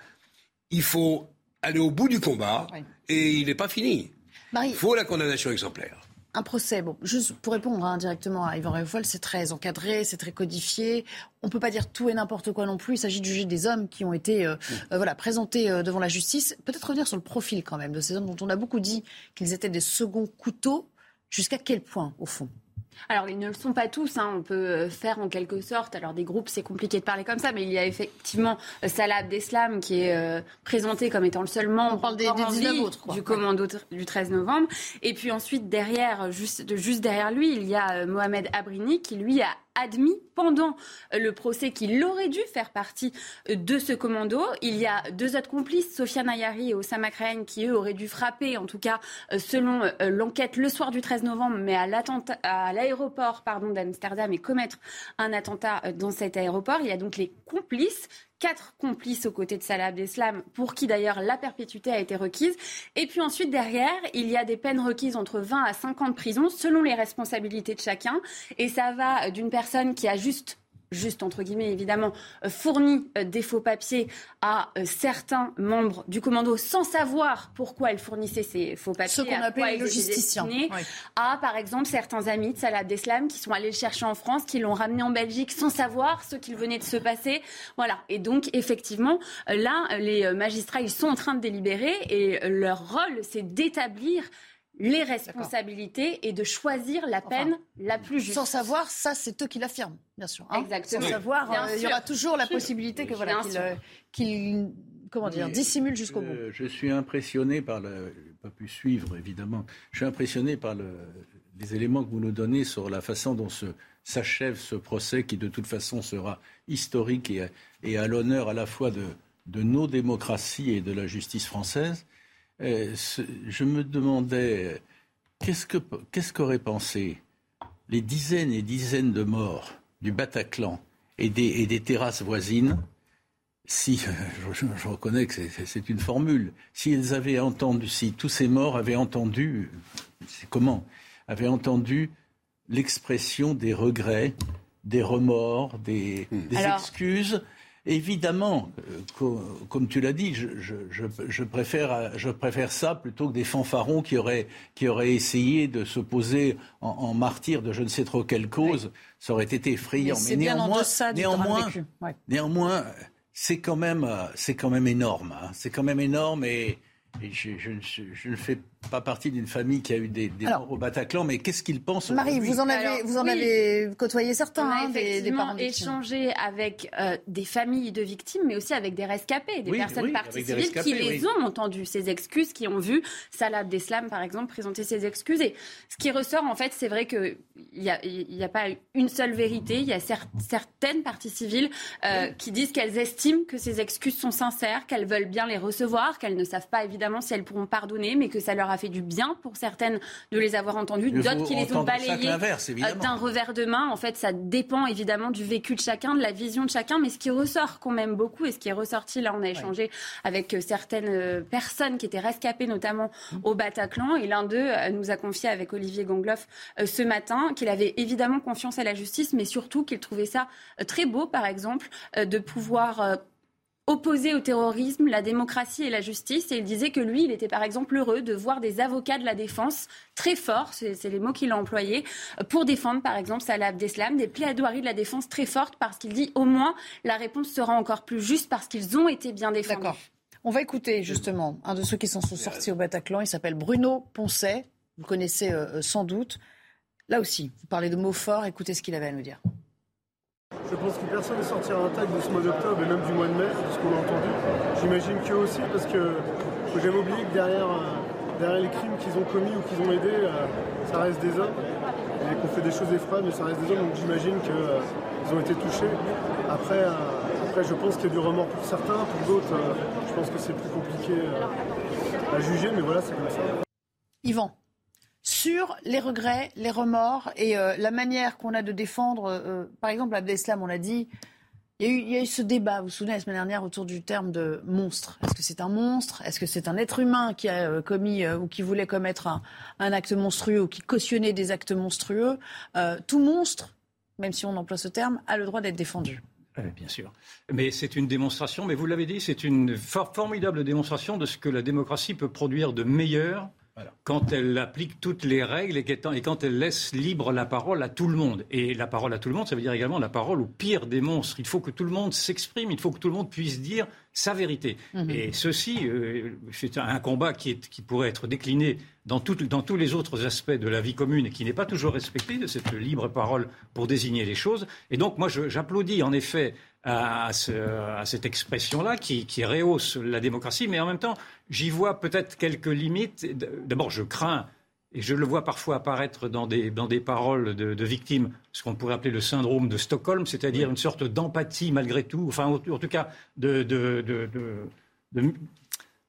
S9: il faut aller au bout du combat et il n'est pas fini. Il faut la condamnation exemplaire.
S1: Un procès, bon, juste pour répondre hein, directement à Yvan Réaufol, c'est très encadré, c'est très codifié. On ne peut pas dire tout et n'importe quoi non plus. Il s'agit de juger des hommes qui ont été euh, euh, voilà, présentés euh, devant la justice. Peut-être revenir sur le profil quand même de ces hommes dont on a beaucoup dit qu'ils étaient des seconds couteaux. Jusqu'à quel point, au fond?
S3: Alors, ils ne le sont pas tous. Hein. On peut euh, faire en quelque sorte. Alors, des groupes, c'est compliqué de parler comme ça, mais il y a effectivement euh, Salah Abdeslam qui est euh, présenté comme étant le seul membre
S1: des, autres,
S3: du commando du 13 novembre. Et puis ensuite, derrière, juste, juste derrière lui, il y a Mohamed Abrini qui, lui, a admis pendant euh, le procès qu'il aurait dû faire partie euh, de ce commando. Il y a deux autres complices, Sofiane Ayari et Osama Krahen, qui eux auraient dû frapper, en tout cas euh, selon l'enquête, le soir du 13 novembre, mais à l'aéroport d'Amsterdam et commettre un attentat dans cet aéroport. Il y a donc les complices quatre complices aux côtés de Salah Abdeslam, pour qui d'ailleurs la perpétuité a été requise. Et puis ensuite, derrière, il y a des peines requises entre 20 à 50 ans de prison, selon les responsabilités de chacun. Et ça va d'une personne qui a juste juste entre guillemets évidemment, euh, fournit euh, des faux papiers à euh, certains membres du commando sans savoir pourquoi elle fournissait ces faux papiers.
S1: Ce qu'on appelle les logisticiens.
S3: À, par exemple, certains amis de Salah Abdeslam qui sont allés le chercher en France, qui l'ont ramené en Belgique sans savoir ce qu'il venait de se passer. Voilà. Et donc, effectivement, là, les magistrats, ils sont en train de délibérer et leur rôle, c'est d'établir les responsabilités et de choisir la peine la plus juste.
S1: Sans savoir, ça, c'est eux qui l'affirment, bien sûr.
S3: Hein. Exactement.
S1: Sans savoir, euh, il y aura toujours la possibilité que voilà qu'il euh, comment dire dissimule jusqu'au bout.
S13: Je suis impressionné par le, pas pu suivre évidemment. Je suis impressionné par le, les éléments que vous nous donnez sur la façon dont s'achève ce procès qui de toute façon sera historique et, et à l'honneur à la fois de, de nos démocraties et de la justice française. Euh, je me demandais qu'est-ce qu'auraient pensé les dizaines et dizaines de morts du Bataclan et des, terrasses voisines si, je, reconnais que c'est une formule, si elles avaient entendu, si tous ces morts avaient entendu, c'est comment, avaient entendu l'expression des regrets, des remords, des, des excuses Évidemment, euh, comme tu l'as dit, je, préfère, ça plutôt que des fanfarons qui auraient, essayé de se poser en, martyr de je ne sais trop quelle cause. Ça aurait été effrayant.
S1: Mais, néanmoins,
S13: néanmoins, c'est quand même, c'est quand même énorme. Hein. C'est quand même énorme et je, je, ne fais pas partie d'une famille qui a eu des, des morts au Bataclan, mais qu'est-ce qu'ils pensent
S1: Marie, vous en avez, vous en avez côtoyé certains,
S3: On a hein, effectivement échangé avec euh, des familles de victimes, mais aussi avec des rescapés, des personnes parties civiles qui les ont entendues, ces excuses, qui ont vu Salah Abdeslam, par exemple, présenter ses excuses. Et ce qui ressort, en fait, c'est vrai qu'il n'y a, y a pas une seule vérité. Il y a certaines parties civiles euh, qui disent qu'elles estiment que ces excuses sont sincères, qu'elles veulent bien les recevoir, qu'elles ne savent pas évidemment si elles pourront pardonner, mais que ça leur a fait du bien pour certaines de les avoir entendues, d'autres qui les ont balayées euh, d'un revers de main. En fait, ça dépend évidemment du vécu de chacun, de la vision de chacun, mais ce qui ressort quand même beaucoup et ce qui est ressorti, là, on a échangé avec euh, certaines euh, personnes qui étaient rescapées, notamment mmh. au Bataclan, et l'un d'eux nous a confié avec Olivier Gangloff ce matin qu'il avait évidemment confiance à la justice, mais surtout qu'il trouvait ça très beau, par exemple, de pouvoir opposé au terrorisme, la démocratie et la justice. Et il disait que lui, il était par exemple heureux de voir des avocats de la défense très forts, c'est les mots qu'il a employés, pour défendre par exemple Salah Abdeslam, des plaidoiries de la défense très fortes parce qu'il dit au moins la réponse sera encore plus juste parce qu'ils ont été bien défendus. D'accord.
S1: On va écouter justement un de ceux qui s'en sont sortis au Bataclan. Il s'appelle Bruno Poncet. Vous le connaissez euh, euh, sans doute. Là aussi, vous parlez de mots forts. Écoutez ce qu'il avait à nous dire.
S15: Je pense que personne ne sortira intact de ce mois d'octobre et même du mois de mai, de ce qu'on a entendu. J'imagine qu'eux aussi, parce que faut jamais oublier que derrière, euh, derrière les crimes qu'ils ont commis ou qu'ils ont aidés, euh, ça reste des hommes. Et qu'on fait des choses effroyables, mais ça reste des hommes, donc j'imagine qu'ils euh, ont été touchés. Après, après je pense qu'il y a du remords pour certains, pour d'autres, je pense que c'est plus compliqué à juger, mais voilà, c'est comme ça.
S1: Yvan sur les regrets, les remords et euh, la manière qu'on a de défendre, euh, par exemple, Abdeslam, on l'a dit, il y, a eu, ce débat, vous vous souvenez, la semaine dernière, autour du terme de monstre. Est-ce que c'est un monstre? Est-ce que c'est un être humain qui a euh, commis ou qui voulait commettre un, acte monstrueux ou qui cautionnait des actes monstrueux? Tout monstre, même si on emploie ce terme, a le droit d'être défendu.
S12: bien sûr. Mais c'est une démonstration, mais vous l'avez dit, c'est une formidable démonstration de ce que la démocratie peut produire de meilleur quand elle applique toutes les règles et quand elle laisse libre la parole à tout le monde. Et la parole à tout le monde, ça veut dire également la parole au pire des monstres. Il faut que tout le monde s'exprime, il faut que tout le monde puisse dire sa vérité. Mhm. Et ceci, euh, c'est un combat qui, pourrait être décliné dans, dans, tous les autres aspects de la vie commune et qui n'est pas toujours respecté, de cette libre parole pour désigner les choses. Et donc, moi, j'applaudis en effet à, cette expression-là qui, rehausse la démocratie, mais en même temps, j'y vois peut-être quelques limites. D'abord, je crains, et je le vois parfois apparaître dans des, dans des paroles de, victimes, ce qu'on pourrait appeler le syndrome de Stockholm, c'est-à-dire une sorte d'empathie malgré tout, enfin, en, tout cas, de,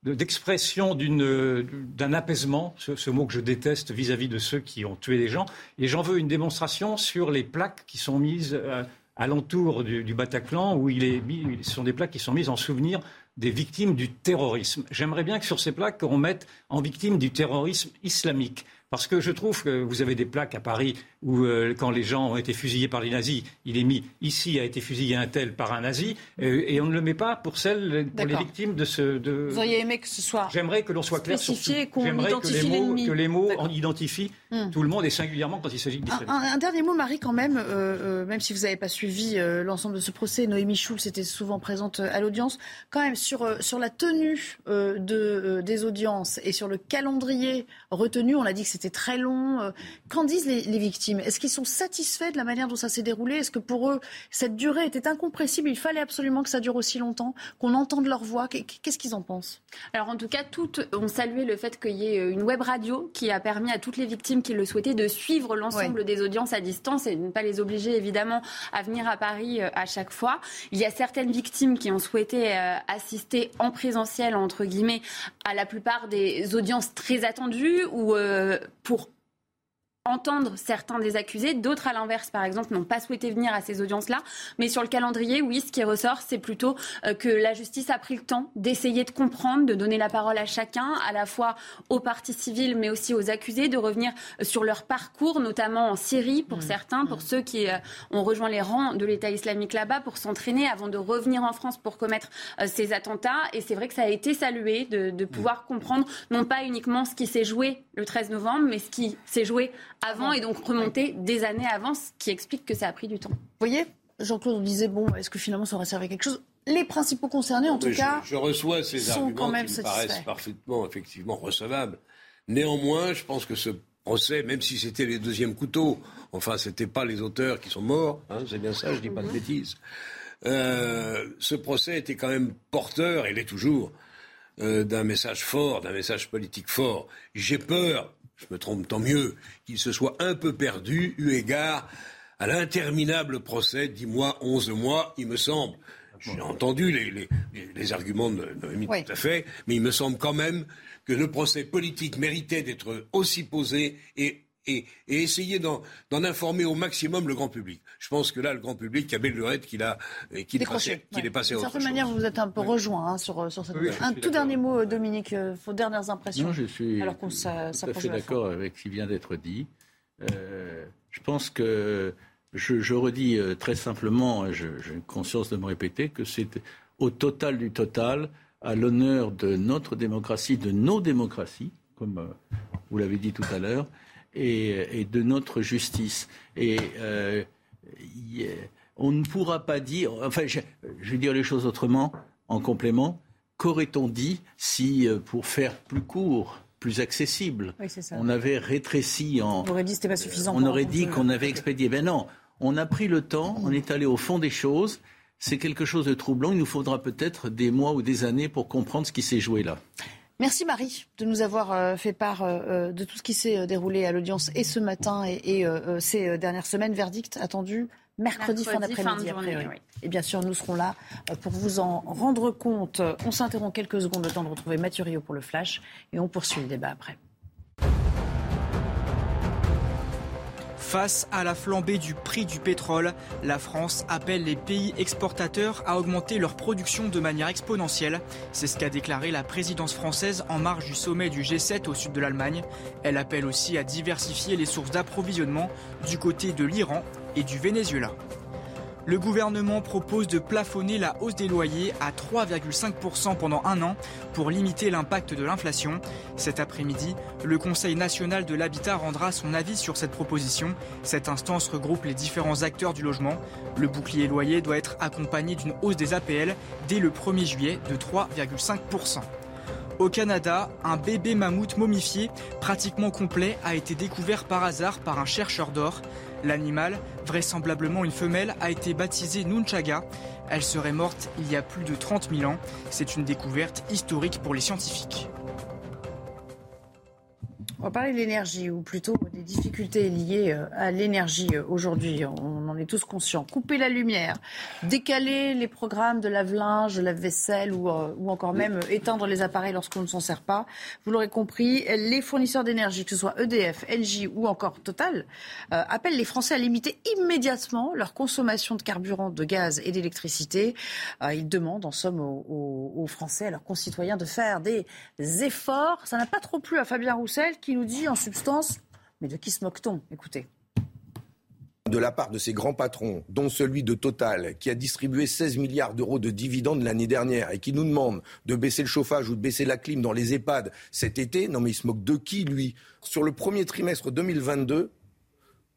S12: d'expression d'un apaisement, ce, mot que je déteste vis-à-vis de ceux qui ont tué des gens. Et j'en veux une démonstration sur les plaques qui sont mises euh, alentour du, Bataclan, où il ce sont des plaques qui sont mises en souvenir des victimes du terrorisme. J'aimerais bien que sur ces plaques, on mette en victime du terrorisme islamique. Parce que je trouve que vous avez des plaques à Paris où, euh, quand les gens ont été fusillés par les nazis, il est mis ici a été fusillé un tel par un nazi, euh, et on ne le met pas pour celles, pour les victimes de ce. De...
S1: Vous auriez aimé que ce soit.
S12: J'aimerais que l'on soit clair sur tout. J'aimerais que les mots, que les mots en identifient hmm. tout le monde, et singulièrement quand il s'agit.
S1: Un, un, dernier mot, Marie, quand même, euh, même si vous n'avez pas suivi l'ensemble de ce procès, Noémie Schulz était souvent présente à l'audience. Quand même, sur, sur la tenue de, des audiences et sur le calendrier retenu, on a dit que c'était très long. Euh, qu'en disent les, victimes? Est-ce qu'ils sont satisfaits de la manière dont ça s'est déroulé? Est-ce que pour eux, cette durée était incompressible? Il fallait absolument que ça dure aussi longtemps, qu'on entende leur voix. Qu'est-ce qu'ils en pensent?
S3: Alors en tout cas, toutes ont salué le fait qu'il y ait une web radio qui a permis à toutes les victimes qui le souhaitaient de suivre l'ensemble des audiences à distance et de ne pas les obliger évidemment à venir à Paris euh, à chaque fois. Il y a certaines victimes qui ont souhaité euh, assister en présentiel, entre guillemets, à la plupart des audiences très attendues ou pour entendre certains des accusés. D'autres, à l'inverse, par exemple, n'ont pas souhaité venir à ces audiences-là. Mais sur le calendrier, oui, ce qui ressort, c'est plutôt euh, que la justice a pris le temps d'essayer de comprendre, de donner la parole à chacun, à la fois aux parties civiles, mais aussi aux accusés, de revenir euh, sur leur parcours, notamment en Syrie, pour mmh. certains, pour mmh. ceux qui euh, ont rejoint les rangs de l'État islamique là-bas, pour s'entraîner avant de revenir en France pour commettre ces attentats. Et c'est vrai que ça a été salué de, de pouvoir mmh. comprendre, non pas uniquement ce qui s'est joué le 13 novembre, mais ce qui s'est joué avant et donc remonter des années avant, ce qui explique que ça a pris du temps. Vous
S1: voyez, Jean-Claude disait, bon, est-ce que finalement ça aurait servi à quelque chose? Les principaux concernés, en tout cas,
S9: je reçois ces arguments quand même qui me paraissent parfaitement, effectivement, recevables. Néanmoins, je pense que ce procès, même si c'était les deuxièmes couteaux, enfin, c'était pas les auteurs qui sont morts, hein, c'est bien ça, je dis pas de bêtises. Euh, ce procès était quand même porteur, et l'est toujours, euh, d'un message fort, d'un message politique fort. J'ai peur, je me trompe tant mieux, qu'il se soit un peu perdu eu égard à l'interminable procès, 10 mois, 11 mois, il me semble. J'ai entendu les, arguments de Noémie tout à fait, mais il me semble quand même que le procès politique méritait d'être aussi posé et et, essayer d'en informer au maximum le grand public. Je pense que là, le grand public a belle lurette qu'il a, qu'il est passé, qu'il est passé
S1: autre certaine manière, vous êtes un peu rejoint hein, sur, sur cette. un tout dernier mot, Dominique, euh, vos dernières impressions.
S13: Non, je suis alors qu'on tout à fait d'accord avec ce qui vient d'être dit. Euh, je pense que je, je redis euh, très simplement, j'ai conscience de me répéter, que c'est au total du total, à l'honneur de notre démocratie, de nos démocraties, comme vous l'avez dit tout à l'heure, et, de notre justice. Et euh, on ne pourra pas dire, enfin, je, vais dire les choses autrement, en complément. Qu'aurait-on dit si, euh, pour faire plus court, plus accessible, on avait rétréci en.
S1: On aurait dit c'était pas suffisant.
S13: On aurait dit qu'on avait expédié. Ben non, on a pris le temps, on est allé au fond des choses. C'est quelque chose de troublant. Il nous faudra peut-être des mois ou des années pour comprendre ce qui s'est joué là.
S1: Merci Marie de nous avoir euh, fait part euh, euh, de tout ce qui s'est déroulé à l'audience et ce matin et, ces dernières semaines. Verdict attendu mercredi, fin d'après-midi. Et bien sûr, nous serons là pour vous en rendre compte. On s'interrompt quelques secondes, le temps de retrouver Mathurio pour le flash et on poursuit le débat après.
S14: Face à la flambée du prix du pétrole, la France appelle les pays exportateurs à augmenter leur production de manière exponentielle. C'est ce qu'a déclaré la présidence française en marge du sommet du G7 au sud de l'Allemagne. Elle appelle aussi à diversifier les sources d'approvisionnement du côté de l'Iran et du Venezuela. Le gouvernement propose de plafonner la hausse des loyers à 3,5% pendant un an pour limiter l'impact de l'inflation. Cet après-midi, le Conseil national de l'habitat rendra son avis sur cette proposition. Cette instance regroupe les différents acteurs du logement. Le bouclier loyer doit être accompagné d'une hausse des APL dès le 1er juillet de 3,5%. Au Canada, un bébé mammouth momifié, pratiquement complet, a été découvert par hasard par un chercheur d'or. L'animal, vraisemblablement une femelle, a été baptisée Nunchaga. Elle serait morte il y a plus de 30 000 ans. C'est une découverte historique pour les scientifiques.
S1: On va parler de l'énergie, ou plutôt des difficultés liées euh, à l'énergie euh, aujourd'hui. Est tous conscients. Couper la lumière, décaler les programmes de lave-linge, lave-vaisselle ou, euh, ou encore même éteindre les appareils lorsqu'on ne s'en sert pas. Vous l'aurez compris, les fournisseurs d'énergie, que ce soit EDF, Engie ou encore Total, euh, appellent les Français à limiter immédiatement leur consommation de carburant, de gaz et d'électricité. Euh, ils demandent en somme aux, aux Français, à leurs concitoyens, de faire des efforts. Ça n'a pas trop plu à Fabien Roussel qui nous dit en substance, mais de qui se moque-t-on? Écoutez
S5: de la part de ces grands patrons, dont celui de Total, qui a distribué 16 milliards d'euros de dividendes l'année dernière et qui nous demande de baisser le chauffage ou de baisser la clim dans les EHPAD cet été, non mais il se moque de qui, lui? Sur le premier trimestre 2022,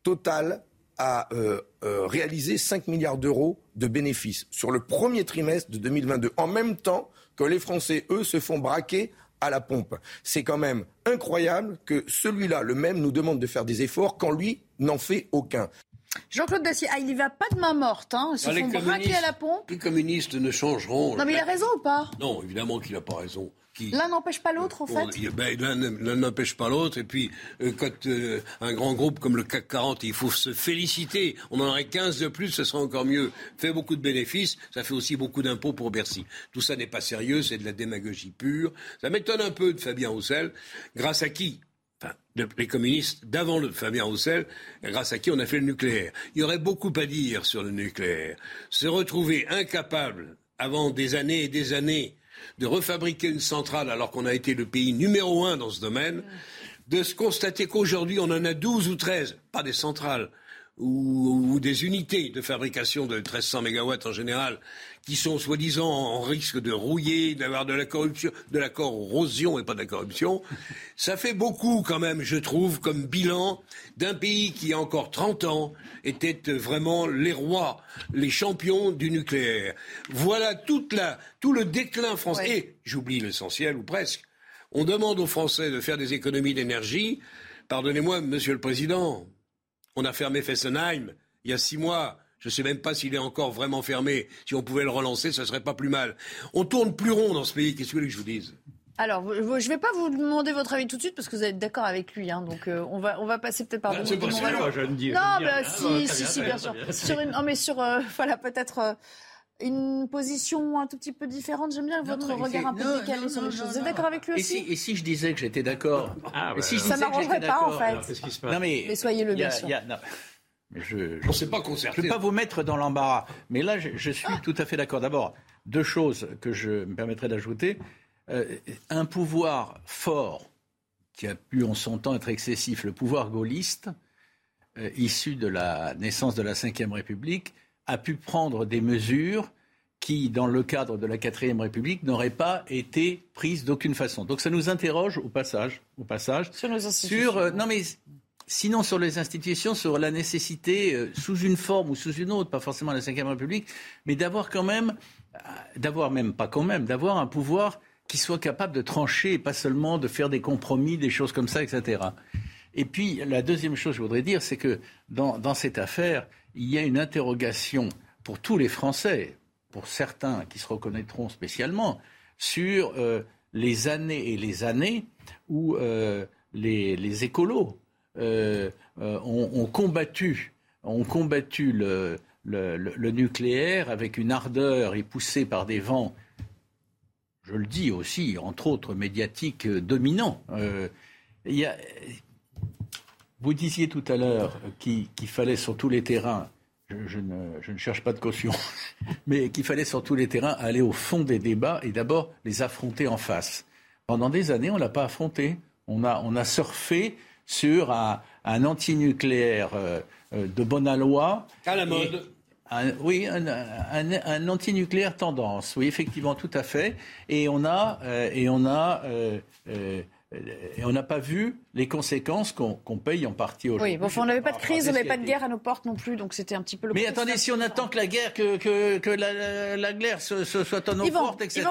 S5: Total a euh, euh, réalisé 5 milliards d'euros de bénéfices sur le premier trimestre de 2022, en même temps que les Français, eux, se font braquer à la pompe. C'est quand même incroyable que celui-là, le même, nous demande de faire des efforts quand lui n'en fait aucun.
S1: Jean-Claude Dacier, ah, il n'y va pas de main morte. Hein. Ils se font braquer à la pompe.
S9: Les communistes ne changeront.
S1: Non, mais il a raison ou pas?
S9: Non, évidemment qu'il n'a pas raison.
S1: L'un n'empêche pas l'autre, en fait
S9: ben, L'un n'empêche pas l'autre. Et puis, euh, quand euh, un grand groupe comme le CAC 40, il faut se féliciter. On en aurait 15 de plus, ce serait encore mieux. Fait beaucoup de bénéfices, ça fait aussi beaucoup d'impôts pour Bercy. Tout ça n'est pas sérieux, c'est de la démagogie pure. Ça m'étonne un peu de Fabien Roussel. Grâce à qui? Les communistes d'avant le Fabien Roussel, grâce à qui on a fait le nucléaire. Il y aurait beaucoup à dire sur le nucléaire. Se retrouver incapable, avant des années et des années, de refabriquer une centrale alors qu'on a été le pays numéro un dans ce domaine, de se constater qu'aujourd'hui on en a 12 ou 13, pas des centrales, ou, des unités de fabrication de 1300 MW en général, qui sont soi-disant en risque de rouiller, d'avoir de la corruption, de la corrosion et pas de la corruption, ça fait beaucoup quand même, je trouve, comme bilan d'un pays qui, il y a encore 30 ans, était vraiment les rois, les champions du nucléaire. Voilà toute la, tout le déclin français. Et j'oublie l'essentiel, ou presque. On demande aux Français de faire des économies d'énergie. Pardonnez-moi, Monsieur le Président, on a fermé Fessenheim il y a six mois. Je ne sais même pas s'il est encore vraiment fermé. Si on pouvait le relancer, ce serait pas plus mal. On tourne plus rond dans ce pays. Qu'est-ce que vous voulez que je vous dise?
S1: Alors, je ne vais pas vous demander votre avis tout de suite parce que vous êtes d'accord avec lui. Hein, donc, euh, on, va, on va passer peut-être par.
S9: Ah, c'est pas sûr, je ne dis
S1: Non, bah, si, si, si, bien sûr. Sur une, non, mais sur, euh, voilà, peut-être. Euh, une position un tout petit peu différente. J'aime bien votre regard un peu décalé sur les choses. Vous êtes d'accord avec lui aussi
S13: et si, je disais que j'étais d'accord?
S1: Ah, si Ça m'arrangerait pas, en fait.
S13: Non, mais,
S1: soyez-le, bien sûr.
S13: Je, on ne s'est pas concerté. Je ne peux pas vous mettre dans l'embarras. Mais là, je, suis tout à fait d'accord. D'abord, deux choses que je me permettrai d'ajouter. Euh, un pouvoir fort, qui a pu en son temps être excessif, le pouvoir gaulliste, euh, issu de la naissance de la Ve République, a pu prendre des mesures qui, dans le cadre de la quatrième République, n'auraient pas été prises d'aucune façon. Donc ça nous interroge au passage, au passage
S1: sur nos institutions.
S13: Euh, non mais sinon sur les institutions, sur la nécessité, euh, sous une forme ou sous une autre, pas forcément la cinquième République, mais d'avoir quand même, euh, d'avoir même pas quand même, d'avoir un pouvoir qui soit capable de trancher et pas seulement de faire des compromis, des choses comme ça, etc. Et puis la deuxième chose que je voudrais dire, c'est que dans, cette affaire, il y a une interrogation pour tous les Français, pour certains qui se reconnaîtront spécialement, sur euh, les années et les années où les, écolos euh, ont, combattu, ont combattu le, nucléaire avec une ardeur et poussé par des vents, je le dis aussi, entre autres médiatiques dominants. Il y a, vous disiez tout à l'heure qu'il fallait sur tous les terrains, je, ne, cherche pas de caution, mais qu'il fallait sur tous les terrains aller au fond des débats et d'abord les affronter en face. Pendant des années, on ne l'a pas affronté. On a surfé sur un, un antinucléaire euh, euh, de bonne aloi.
S9: À la mode.
S13: oui, un, un, antinucléaire tendance, oui, effectivement, tout à fait. Et on a, euh, et on a et on n'a pas vu les conséquences qu'on paye en partie aujourd'hui.
S1: Oui, bon, on n'avait pas de crise, on n'avait pas de guerre à nos portes non plus, donc c'était un petit peu le.
S13: Mais attendez, si on attend que la guerre, que, que, que la, la, guerre se, soit à nos portes, etc.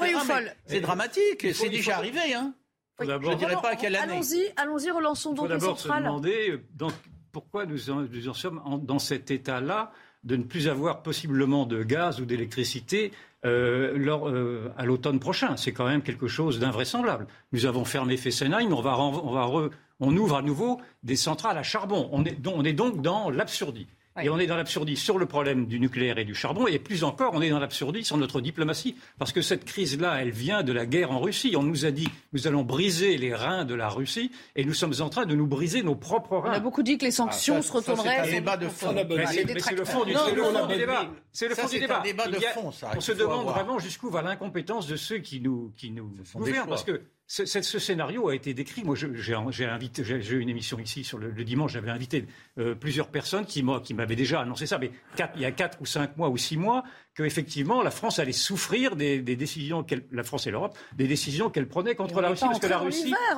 S13: C'est dramatique, c'est déjà arrivé, hein. Je ne dirais pas à quelle année.
S1: Allons-y, allons-y, relançons donc les centrales.
S12: Il faut d'abord se demander donc, pourquoi nous en, nous en sommes dans cet état-là de ne plus avoir possiblement de gaz ou d'électricité euh, euh, à l'automne prochain. C'est quand même quelque chose d'invraisemblable. Nous avons fermé Fessenheim, on, on, ouvre à nouveau des centrales à charbon. On est, donc dans l'absurdie. Et on est dans l'absurdie sur le problème du nucléaire et du charbon, et plus encore, on est dans l'absurdie sur notre diplomatie, parce que cette crise-là, elle vient de la guerre en Russie. On nous a dit, nous allons briser les reins de la Russie, et nous sommes en train de nous briser nos propres reins.
S1: On a beaucoup dit que les sanctions
S13: Ah,
S1: se retourneraient.
S13: C'est un débat de fond.
S12: Mais c'est mais c'est le fond du,
S1: Non,
S12: c'est le fond du débat. C'est le
S13: Ça,
S12: fond du débat.
S13: un débat de
S12: Il y a-
S13: fond, ça,
S12: On se demande
S13: avoir.
S12: vraiment jusqu'où va l'incompétence de ceux qui nous, qui nous gouvernent. Parce que ce, ce- ce scénario a été décrit. Moi, j'ai invité, j'ai une émission ici sur le, le dimanche. J'avais invité euh, plusieurs personnes qui, m'avaient déjà annoncé ça, mais quatre- il y a quatre ou cinq mois ou six mois, que effectivement la France allait souffrir des, des décisions, qu'elle- la France et l'Europe, des décisions qu'elle prenait contre
S1: On
S12: la Russie, parce que la
S1: en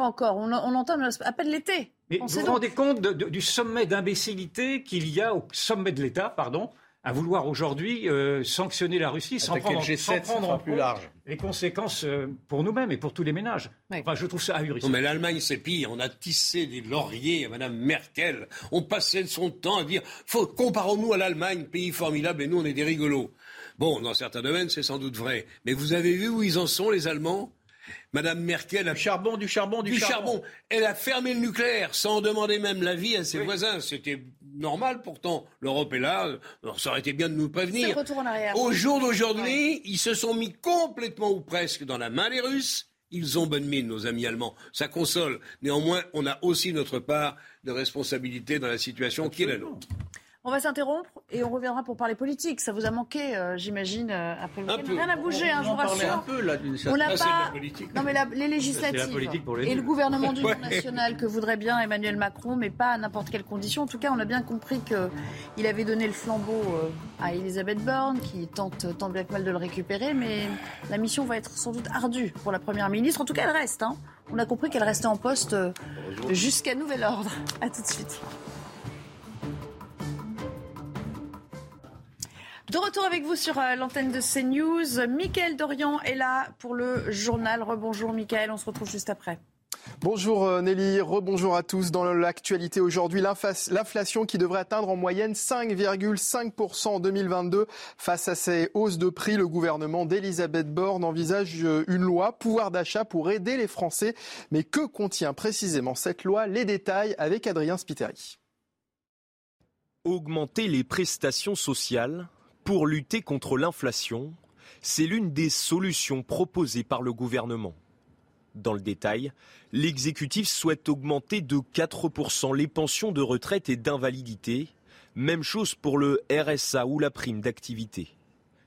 S1: encore. On, on entend à peine l'été.
S12: Mais vous vous rendez compte de- de- du sommet d'imbécilité qu'il y a au sommet de l'État, pardon, à vouloir aujourd'hui euh, sanctionner la Russie sans
S13: Attaquer
S12: prendre,
S13: G7,
S12: sans prendre en
S13: plus large.
S12: les conséquences euh, pour nous-mêmes et pour tous les ménages. Enfin, je trouve ça ahurissant.
S9: Non, mais l'Allemagne, c'est pire. On a tissé des lauriers à Mme Merkel. On passait son temps à dire faut, comparons-nous à l'Allemagne, pays formidable, et nous, on est des rigolos. Bon, dans certains domaines, c'est sans doute vrai. Mais vous avez vu où ils en sont, les Allemands? Madame Merkel a...
S13: Du charbon, du charbon, du,
S9: Du
S13: charbon.
S9: charbon. Elle a fermé le nucléaire sans demander même l'avis à ses voisins. C'était normal pourtant. L'Europe est là. Alors, ça aurait été bien de nous prévenir.
S1: le retour en arrière.
S9: Au jour d'aujourd'hui, ils se sont mis complètement ou presque dans la main des Russes. Ils ont bonne mine, nos amis allemands. Ça console. Néanmoins, on a aussi notre part de responsabilité dans la situation qui est la nôtre.
S1: On va s'interrompre et on reviendra pour parler politique. Ça vous a manqué, euh, j'imagine, euh, après le week-end. Rien n'a bougé, hein, je vous
S13: On
S1: rassure.
S13: un peu, là, d'une
S1: On
S13: certaine
S1: n'a
S9: Ah, la
S1: pas.
S9: politique.
S1: Non, mais la- les législatives
S12: les
S1: et le gouvernement d'union
S9: Ouais.
S1: nationale que voudrait bien Emmanuel Macron, mais pas à n'importe quelle condition. En tout cas, on a bien compris qu'il avait donné le flambeau euh, à Elisabeth Borne, qui tente tant bien que mal de le récupérer, mais la mission va être sans doute ardue pour la première ministre. En tout cas, elle reste. hein. On a compris qu'elle restait en poste jusqu'à nouvel ordre. À tout de suite. De retour avec vous sur euh, l'antenne de CNews. Michael Dorian est là pour le journal. Rebonjour Michael, on se retrouve juste après.
S2: Bonjour euh, Nelly, rebonjour à tous. Dans l'actualité aujourd'hui, l'inflation qui devrait atteindre en moyenne 5,5% en 2022. Face à ces hausses de prix, le gouvernement d'Elisabeth Borne envisage euh, une loi pouvoir d'achat pour aider les Français. Mais que contient précisément cette loi? Les détails avec Adrien Spiteri.
S4: Augmenter les prestations sociales pour lutter contre l'inflation, c'est l'une des solutions proposées par le gouvernement. Dans le détail, l'exécutif souhaite augmenter de 4% les pensions de retraite et d'invalidité, même chose pour le RSA ou la prime d'activité.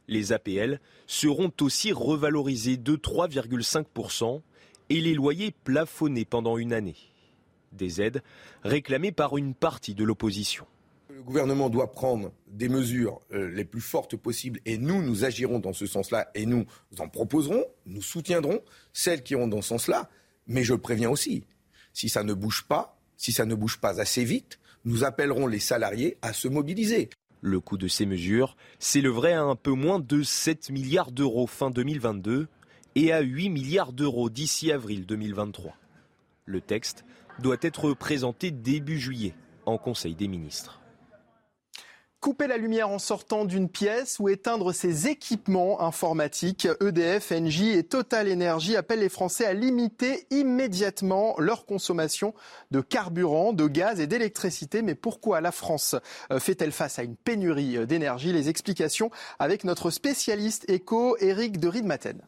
S4: Les APL seront aussi revalorisés de 3,5% et les loyers plafonnés pendant une année. Des aides réclamées par une partie de l'opposition.
S5: Le gouvernement doit prendre des mesures euh, les plus fortes possibles et nous, nous agirons dans ce sens-là et nous en proposerons, nous soutiendrons celles qui iront dans ce sens-là. Mais je préviens aussi, si ça ne bouge pas, si ça ne bouge pas assez vite, nous appellerons les salariés à se mobiliser.
S4: Le coût de ces mesures s'élèverait à un peu moins de 7 milliards d'euros fin 2022 et à 8 milliards d'euros d'ici avril 2023. Le texte doit être présenté début juillet en Conseil des ministres.
S2: Couper la lumière en sortant d'une pièce ou éteindre ses équipements informatiques, EDF, Engie et Total Energy appellent les Français à limiter immédiatement leur consommation de carburant, de gaz et d'électricité. Mais pourquoi la France euh, fait-elle face à une pénurie euh, d'énergie? Les explications avec notre spécialiste éco, Eric de Riedmaten.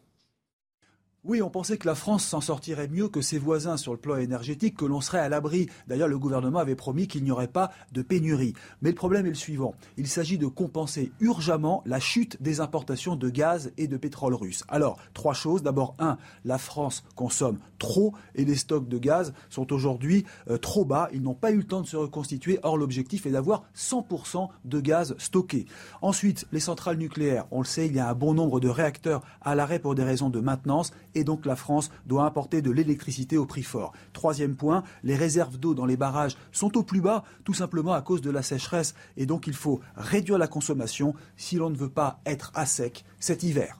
S16: Oui, on pensait que la France s'en sortirait mieux que ses voisins sur le plan énergétique, que l'on serait à l'abri. D'ailleurs, le gouvernement avait promis qu'il n'y aurait pas de pénurie. Mais le problème est le suivant. Il s'agit de compenser urgemment la chute des importations de gaz et de pétrole russe. Alors, trois choses. D'abord, un, la France consomme trop et les stocks de gaz sont aujourd'hui euh, trop bas. Ils n'ont pas eu le temps de se reconstituer. Or, l'objectif est d'avoir 100% de gaz stocké. Ensuite, les centrales nucléaires. On le sait, il y a un bon nombre de réacteurs à l'arrêt pour des raisons de maintenance et donc la France doit importer de l'électricité au prix fort. Troisième point, les réserves d'eau dans les barrages sont au plus bas, tout simplement à cause de la sécheresse, et donc il faut réduire la consommation si l'on ne veut pas être à sec cet hiver.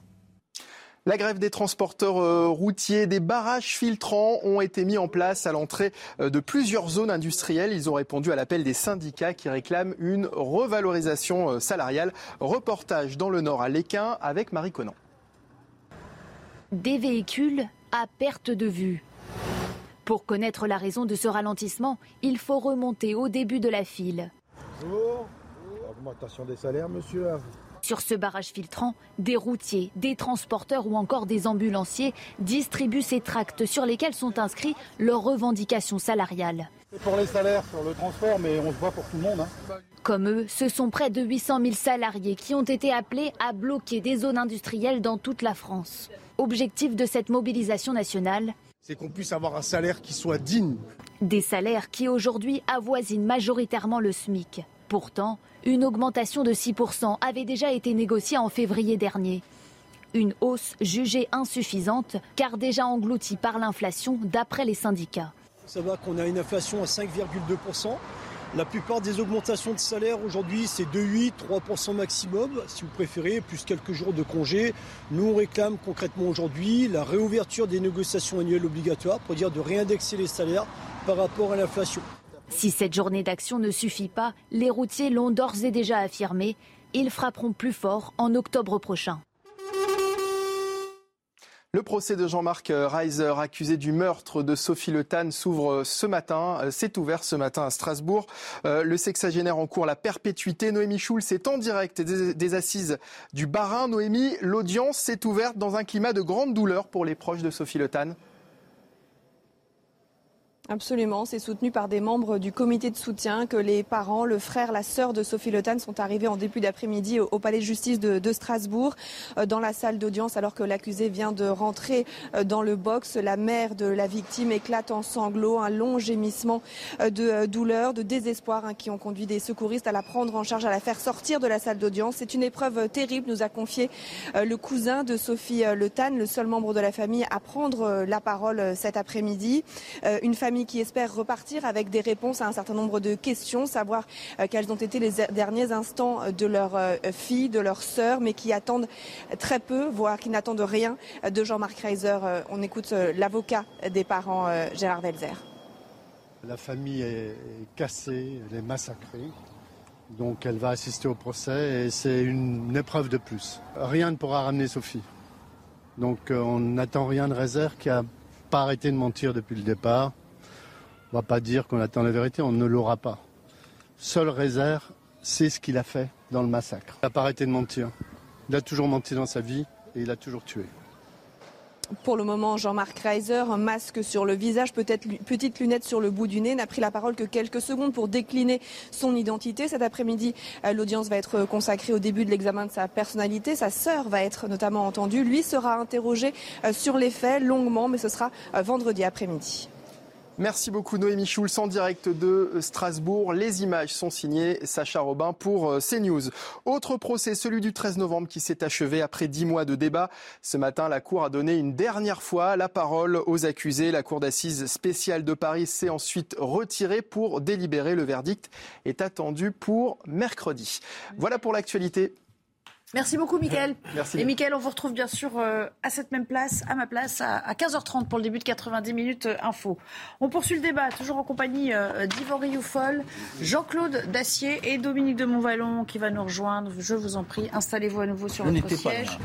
S2: La grève des transporteurs euh, routiers, des barrages filtrants ont été mis en place à l'entrée euh, de plusieurs zones industrielles. Ils ont répondu à l'appel des syndicats qui réclament une revalorisation euh, salariale. Reportage dans le Nord à Léquin avec Marie Conan.
S6: Des véhicules à perte de vue. Pour connaître la raison de ce ralentissement, il faut remonter au début de la file.
S7: Augmentation des salaires, monsieur.
S6: Sur ce barrage filtrant, des routiers, des transporteurs ou encore des ambulanciers distribuent ces tracts sur lesquels sont inscrits leurs revendications salariales.
S7: C'est pour les salaires sur le transport, mais on se voit pour tout le monde. Hein.
S6: Comme eux, ce sont près de 800 000 salariés qui ont été appelés à bloquer des zones industrielles dans toute la France. Objectif de cette mobilisation nationale
S7: c'est qu'on puisse avoir un salaire qui soit digne.
S6: Des salaires qui aujourd'hui avoisinent majoritairement le SMIC. Pourtant, une augmentation de 6% avait déjà été négociée en février dernier. Une hausse jugée insuffisante car déjà engloutie par l'inflation d'après les syndicats.
S8: Ça va qu'on a une inflation à 5,2%. La plupart des augmentations de salaire aujourd'hui, c'est 2,8, 3% maximum, si vous préférez, plus quelques jours de congé. Nous, on concrètement aujourd'hui la réouverture des négociations annuelles obligatoires pour dire de réindexer les salaires par rapport à l'inflation.
S6: Si cette journée d'action ne suffit pas, les routiers l'ont d'ores et déjà affirmé, ils frapperont plus fort en octobre prochain.
S2: Le procès de Jean-Marc Reiser, accusé du meurtre de Sophie Le Tan, s'ouvre ce matin. Euh, c'est ouvert ce matin à Strasbourg. Euh, le sexagénaire en cours la perpétuité. Noémie Schulz est en direct des, assises du Barin. Noémie, l'audience s'est ouverte dans un climat de grande douleur pour les proches de Sophie Le Tan.
S17: Absolument, c'est soutenu par des membres du comité de soutien que les parents, le frère, la sœur de Sophie Le Tan sont arrivés en début d'après-midi au, palais de justice de, Strasbourg, euh, dans la salle d'audience, alors que l'accusé vient de rentrer euh, dans le box. La mère de la victime éclate en sanglots, un long gémissement euh, de douleur, de désespoir hein, qui ont conduit des secouristes à la prendre en charge, à la faire sortir de la salle d'audience. C'est une épreuve terrible, nous a confié le cousin de Sophie Le Tan, le seul membre de la famille à prendre la parole cet après-midi. Une famille qui espèrent repartir avec des réponses à un certain nombre de questions, savoir euh, quels ont été les derniers instants de leur euh, fille, de leur sœur, mais qui attendent très peu, voire qui n'attendent rien de Jean-Marc Reiser. Euh, on écoute l'avocat des parents, Gérard Velzer.
S7: La famille est cassée, elle est massacrée. Donc elle va assister au procès et c'est une épreuve de plus. Rien ne pourra ramener Sophie. Donc on n'attend rien de Reiser qui n'a pas arrêté de mentir depuis le départ. On ne va pas dire qu'on attend la vérité, on ne l'aura pas. Seul réserve, c'est ce qu'il a fait dans le massacre. Il n'a pas arrêté de mentir. Il a toujours menti dans sa vie et il a toujours tué.
S17: Pour le moment, Jean-Marc Reiser, un masque sur le visage, peut-être petite lunette sur le bout du nez, n'a pris la parole que quelques secondes pour décliner son identité. Cet après-midi, euh, l'audience va être consacrée au début de l'examen de sa personnalité. Sa sœur va être notamment entendue. Lui sera interrogé euh, sur les faits longuement, mais ce sera euh, vendredi après-midi.
S2: Merci beaucoup Noémie Schulz en direct de Strasbourg. Les images sont signées Sacha Robin pour euh, CNews. Autre procès, celui du 13 novembre qui s'est achevé après dix mois de débat. Ce matin, la Cour a donné une dernière fois la parole aux accusés. La Cour d'assises spéciale de Paris s'est ensuite retirée pour délibérer. Le verdict est attendu pour mercredi. Voilà pour l'actualité.
S1: Merci beaucoup, Mickaël.
S2: Merci.
S1: Et Mickaël, on vous retrouve bien sûr euh, à cette même place, à ma place, à 15h30 pour le début de 90 minutes euh, info. On poursuit le débat, toujours en compagnie euh, d'Ivory Youfol, Jean-Claude Dacier et Dominique de Montvalon qui va nous rejoindre. Je vous en prie, installez-vous à nouveau sur votre siège.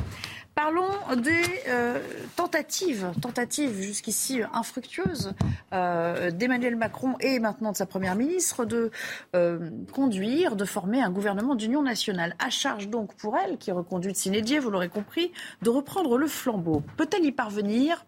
S1: Parlons des euh, tentatives, tentatives jusqu'ici infructueuses euh, d'Emmanuel Macron et maintenant de sa première ministre de euh, conduire, de former un gouvernement d'union nationale. À charge donc pour elle, qui est reconduite sine vous l'aurez compris, de reprendre le flambeau. Peut-elle y parvenir?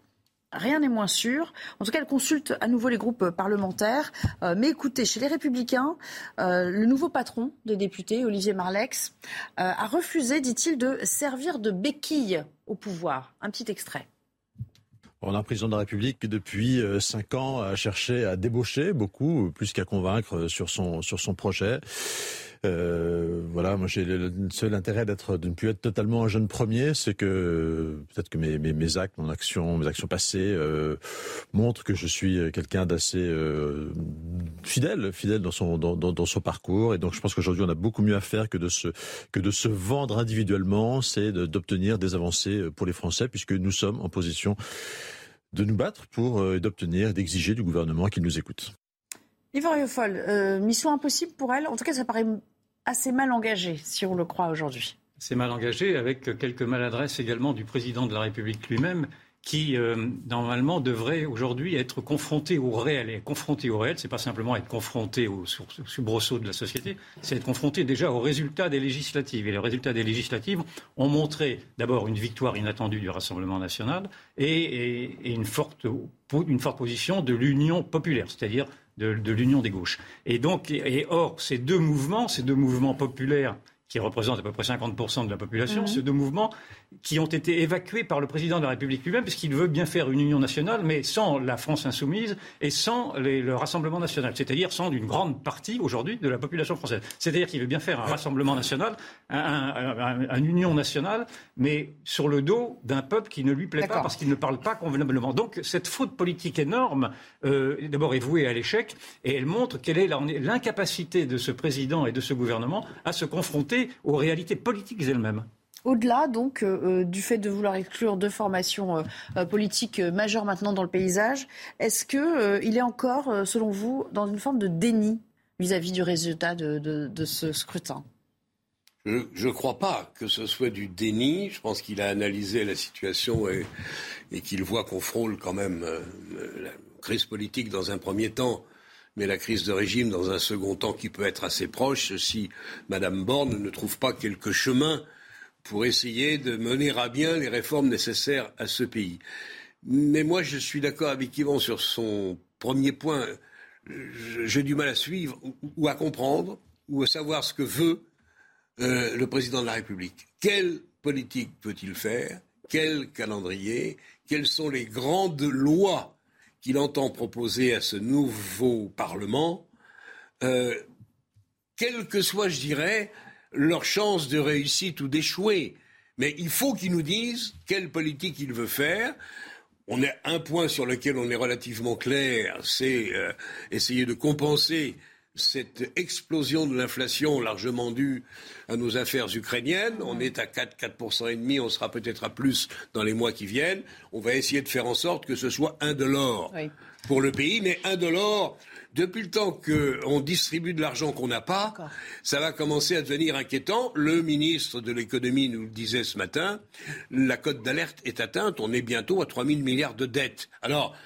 S1: Rien n'est moins sûr. En tout cas, elle consulte à nouveau les groupes parlementaires. Euh, mais écoutez, chez les Républicains, euh, le nouveau patron des députés, Olivier Marlex, euh, a refusé, dit-il, de servir de béquille au pouvoir. Un petit extrait.
S18: On a un président de la République qui, depuis cinq ans, a cherché à débaucher beaucoup, plus qu'à convaincre sur son projet. Euh, voilà, moi j'ai le, seul intérêt d'être de ne plus être totalement un jeune premier, c'est que peut-être que mes, mes, actes, mon action, mes actions passées euh, montrent que je suis quelqu'un d'assez euh, fidèle, fidèle dans son dans, dans, son parcours. Et donc je pense qu'aujourd'hui on a beaucoup mieux à faire que de se que de se vendre individuellement, c'est d'obtenir des avancées pour les Français, puisque nous sommes en position de nous battre pour euh, d'obtenir, d'exiger du gouvernement qu'il nous écoute.
S1: Yves Foll, euh, mission impossible pour elle. En tout cas, ça paraît assez mal engagé, si on le croit aujourd'hui.
S12: C'est mal engagé, avec quelques maladresses également du président de la République lui-même, qui euh, normalement devrait aujourd'hui être confronté au réel. Et confronté au réel, c'est pas simplement être confronté au soubresaut de la société, c'est être confronté déjà aux résultats des législatives. Et les résultats des législatives ont montré d'abord une victoire inattendue du Rassemblement national et, une forte position de l'Union populaire, c'est-à-dire de, de l'Union des gauches. Et donc, et, or, ces deux mouvements, ces deux mouvements populaires qui représentent à peu près 50% de la population, mmh. ces deux mouvements qui ont été évacués par le président de la République lui-même, puisqu'il veut bien faire une union nationale, mais sans la France insoumise et sans le Rassemblement national, c'est-à-dire sans une grande partie aujourd'hui de la population française. C'est-à-dire qu'il veut bien faire un Rassemblement national, une union nationale, mais sur le dos d'un peuple qui ne lui plaît pas parce qu'il ne parle pas convenablement. Donc cette faute politique énorme, euh, d'abord, est vouée à l'échec et elle montre quelle est l'incapacité de ce président et de ce gouvernement à se confronter aux réalités politiques elles-mêmes.
S1: Au-delà donc euh, euh, du fait de vouloir exclure deux formations euh, politiques majeures maintenant dans le paysage, est-ce qu'il est encore, selon vous, dans une forme de déni vis-à-vis du résultat de, ce scrutin?
S9: Je ne crois pas que ce soit du déni. Je pense qu'il a analysé la situation et, et qu'il voit qu'on frôle quand même la crise politique dans un premier temps, mais la crise de régime dans un second temps qui peut être assez proche si Mme Borne ne trouve pas quelque chemin pour essayer de mener à bien les réformes nécessaires à ce pays. Mais moi, je suis d'accord avec Yvan sur son premier point. J'ai du mal à suivre ou à comprendre ou à savoir ce que veut euh, le président de la République. Quelle politique peut-il faire? Quel calendrier? Quelles sont les grandes lois qu'il entend proposer à ce nouveau Parlement euh, Quel que soit, je dirais, leur chance de réussite ou d'échouer. Mais il faut qu'ils nous disent quelle politique il veut faire. On a un point sur lequel on est relativement clair, c'est euh, essayer de compenser cette explosion de l'inflation largement due à nos affaires ukrainiennes. On est à 4, 4% et demi, on sera peut-être à plus dans les mois qui viennent. On va essayer de faire en sorte que ce soit un de l'or pour le pays, mais un de l'or depuis le temps qu'on distribue de l'argent qu'on n'a pas, ça va commencer à devenir inquiétant. Le ministre de l'économie nous le disait ce matin, la cote d'alerte est atteinte, on est bientôt à 3 000 milliards de dettes. Alors,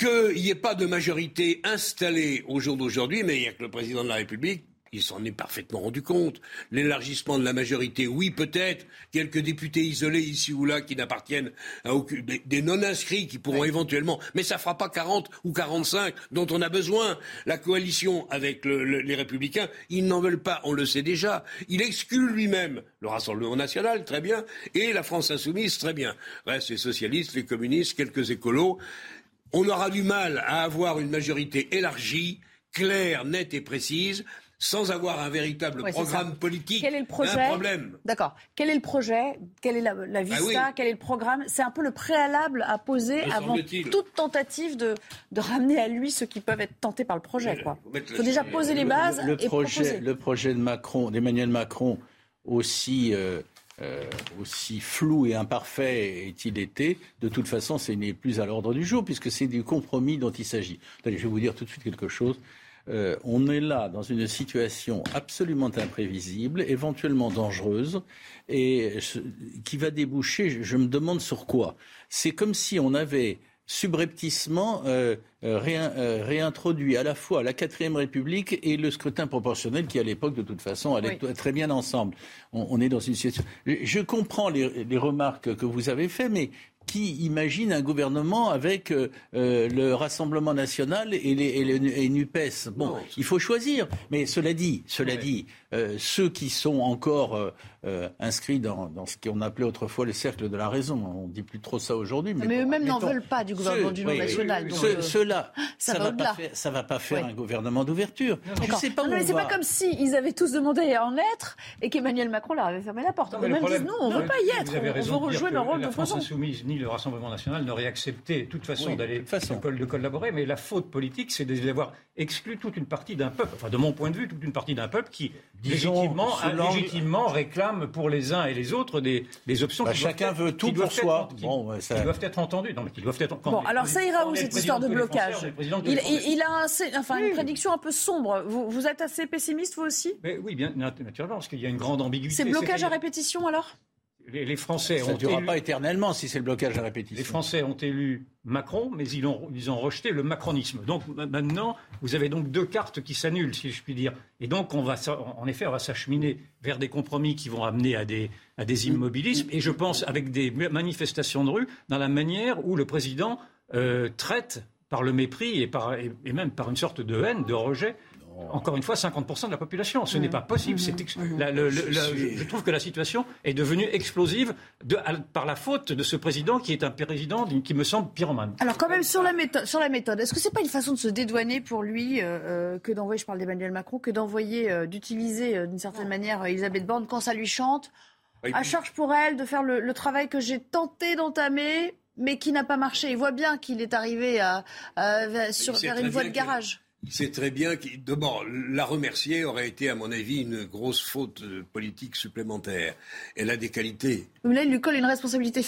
S9: qu'il n'y ait pas de majorité installée au jour d'aujourd'hui, mais il n'y a que le président de la République il s'en est parfaitement rendu compte. L'élargissement de la majorité, oui, peut-être. Quelques députés isolés ici ou là qui n'appartiennent à aucune. Des, non-inscrits qui pourront éventuellement. Mais ça ne fera pas 40 ou 45 dont on a besoin. La coalition avec les Républicains, ils n'en veulent pas, on le sait déjà. Il exclut lui-même le Rassemblement national, très bien, et la France insoumise, très bien. Reste les socialistes, les communistes, quelques écolos. On aura du mal à avoir une majorité élargie, claire, nette et précise sans avoir un véritable programme politique,
S1: Quel est le projet
S9: un problème.
S1: D'accord. Quel est le projet Quelle est la, la vista ah Quel est le programme C'est un peu le préalable à poser avant toute tentative de, de, ramener à lui ceux qui peuvent être tentés par le projet. Il faut déjà poser les bases
S13: le,
S1: et
S13: projet,
S1: proposer.
S13: Le projet de Macron, d'Emmanuel Macron, aussi... Euh, euh, aussi flou et imparfait est-il été, de toute façon, ce n'est plus à l'ordre du jour, puisque c'est du compromis dont il s'agit. je vais vous dire tout de suite quelque chose. Euh, on est là dans une situation absolument imprévisible, éventuellement dangereuse, et qui va déboucher, je me demande sur quoi. C'est comme si on avait subrepticement euh, euh, réintroduit à la fois la quatrième République et le scrutin proportionnel qui, à l'époque, de toute façon, allait très bien ensemble. On, est dans une situation. Je comprends les, les remarques que vous avez faites, mais qui imagine un gouvernement avec euh, euh, le Rassemblement national et, les, et, NUPES. Bon, il faut choisir. Mais cela dit, cela dit, euh, ceux qui sont encore inscrits dans, ce qu'on appelait autrefois le cercle de la raison, on ne dit plus trop ça aujourd'hui.
S1: Mais, eux-mêmes n'en veulent pas du gouvernement du national.
S13: Ceux-là, ça ne va, pas faire, va pas faire un gouvernement d'ouverture.
S1: Je sais pas mais c'est pas comme s'ils avaient tous demandé à en être et qu'Emmanuel Macron leur avait fermé la porte. Eux-mêmes disent non, on ne veut pas y être. On veut rejouer leur rôle de
S12: France insoumise ni le Rassemblement national n'aurait accepté de toute façon d'aller de collaborer, mais la faute politique, c'est d'avoir exclu toute une partie d'un peuple, enfin de mon point de vue, toute une partie d'un peuple qui légitimement, légitimement réclame pour les uns et les autres des, des options
S13: bah,
S12: qui
S13: chacun veut tout pour soi,
S12: qui, bon, ça... doivent être entendues. Non, mais qui doivent être.
S1: bon, alors ça ira où cette histoire de blocage il, a enfin, une prédiction un peu sombre. Vous, vous êtes assez pessimiste vous aussi?
S12: Oui, bien naturellement, parce qu'il y a une grande ambiguïté.
S1: C'est blocage à répétition alors?
S12: Les, Français
S13: ça
S12: ne
S13: durera pas éternellement si c'est le blocage à répétition.
S12: Les Français ont élu Macron, mais ils ont, ils ont rejeté le macronisme. Donc maintenant, vous avez donc deux cartes qui s'annulent, si je puis dire. Et donc, on va, en effet, on va s'acheminer vers des compromis qui vont amener à des, à des immobilismes. Et je pense avec des manifestations de rue dans la manière où le président euh, traite par le mépris et, par, et, même par une sorte de haine, de rejet, encore une fois, 50% de la population. Ce n'est pas possible. je trouve que la situation est devenue explosive par la faute de ce président qui est un président qui me semble pyromane.
S1: Alors quand même sur la méthode, sur la méthode est-ce que c'est pas une façon de se dédouaner pour lui euh, euh, que d'envoyer, je parle d'Emmanuel Macron, que d'envoyer, euh, d'utiliser d'une certaine manière Elisabeth Borne quand ça lui chante à charge pour elle de faire le, travail que j'ai tenté d'entamer, mais qui n'a pas marché. Il voit bien qu'il est arrivé à, sur, vers une voie de garage.
S9: Sait très bien d'abord, la remercier aurait été, à mon avis, une grosse faute politique supplémentaire. Elle a des qualités.
S1: Mais là, il lui colle une responsabilité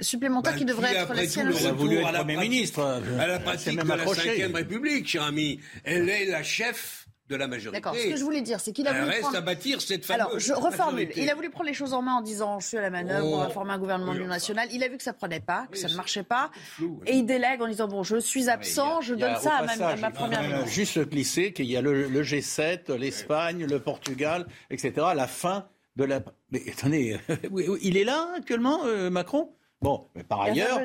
S1: supplémentaire bah, qui devrait être la sienne.
S13: Elle a voulu être Premier ministre.
S9: Elle a pratique de la Ve République, cher ami. Elle est la chef de la majorité.
S1: D'accord. Ce que je voulais dire, c'est qu'il a voulu
S9: reste
S1: prendre...
S9: à bâtir cette fameuse
S1: Alors, je reformule. Il a voulu prendre les choses en main en disant je suis à la manœuvre, on va oh. former un gouvernement oui, national. Il a vu que ça prenait pas, que ça ne marchait pas, et il délègue en disant bon, je suis absent, je donne ça à ma, première ministre.
S13: Juste glisser qu'il y a le, G7, l'Espagne, le Portugal, etc. La fin de la. Mais attendez, il est là actuellement, euh, Macron? Bon, mais par ailleurs,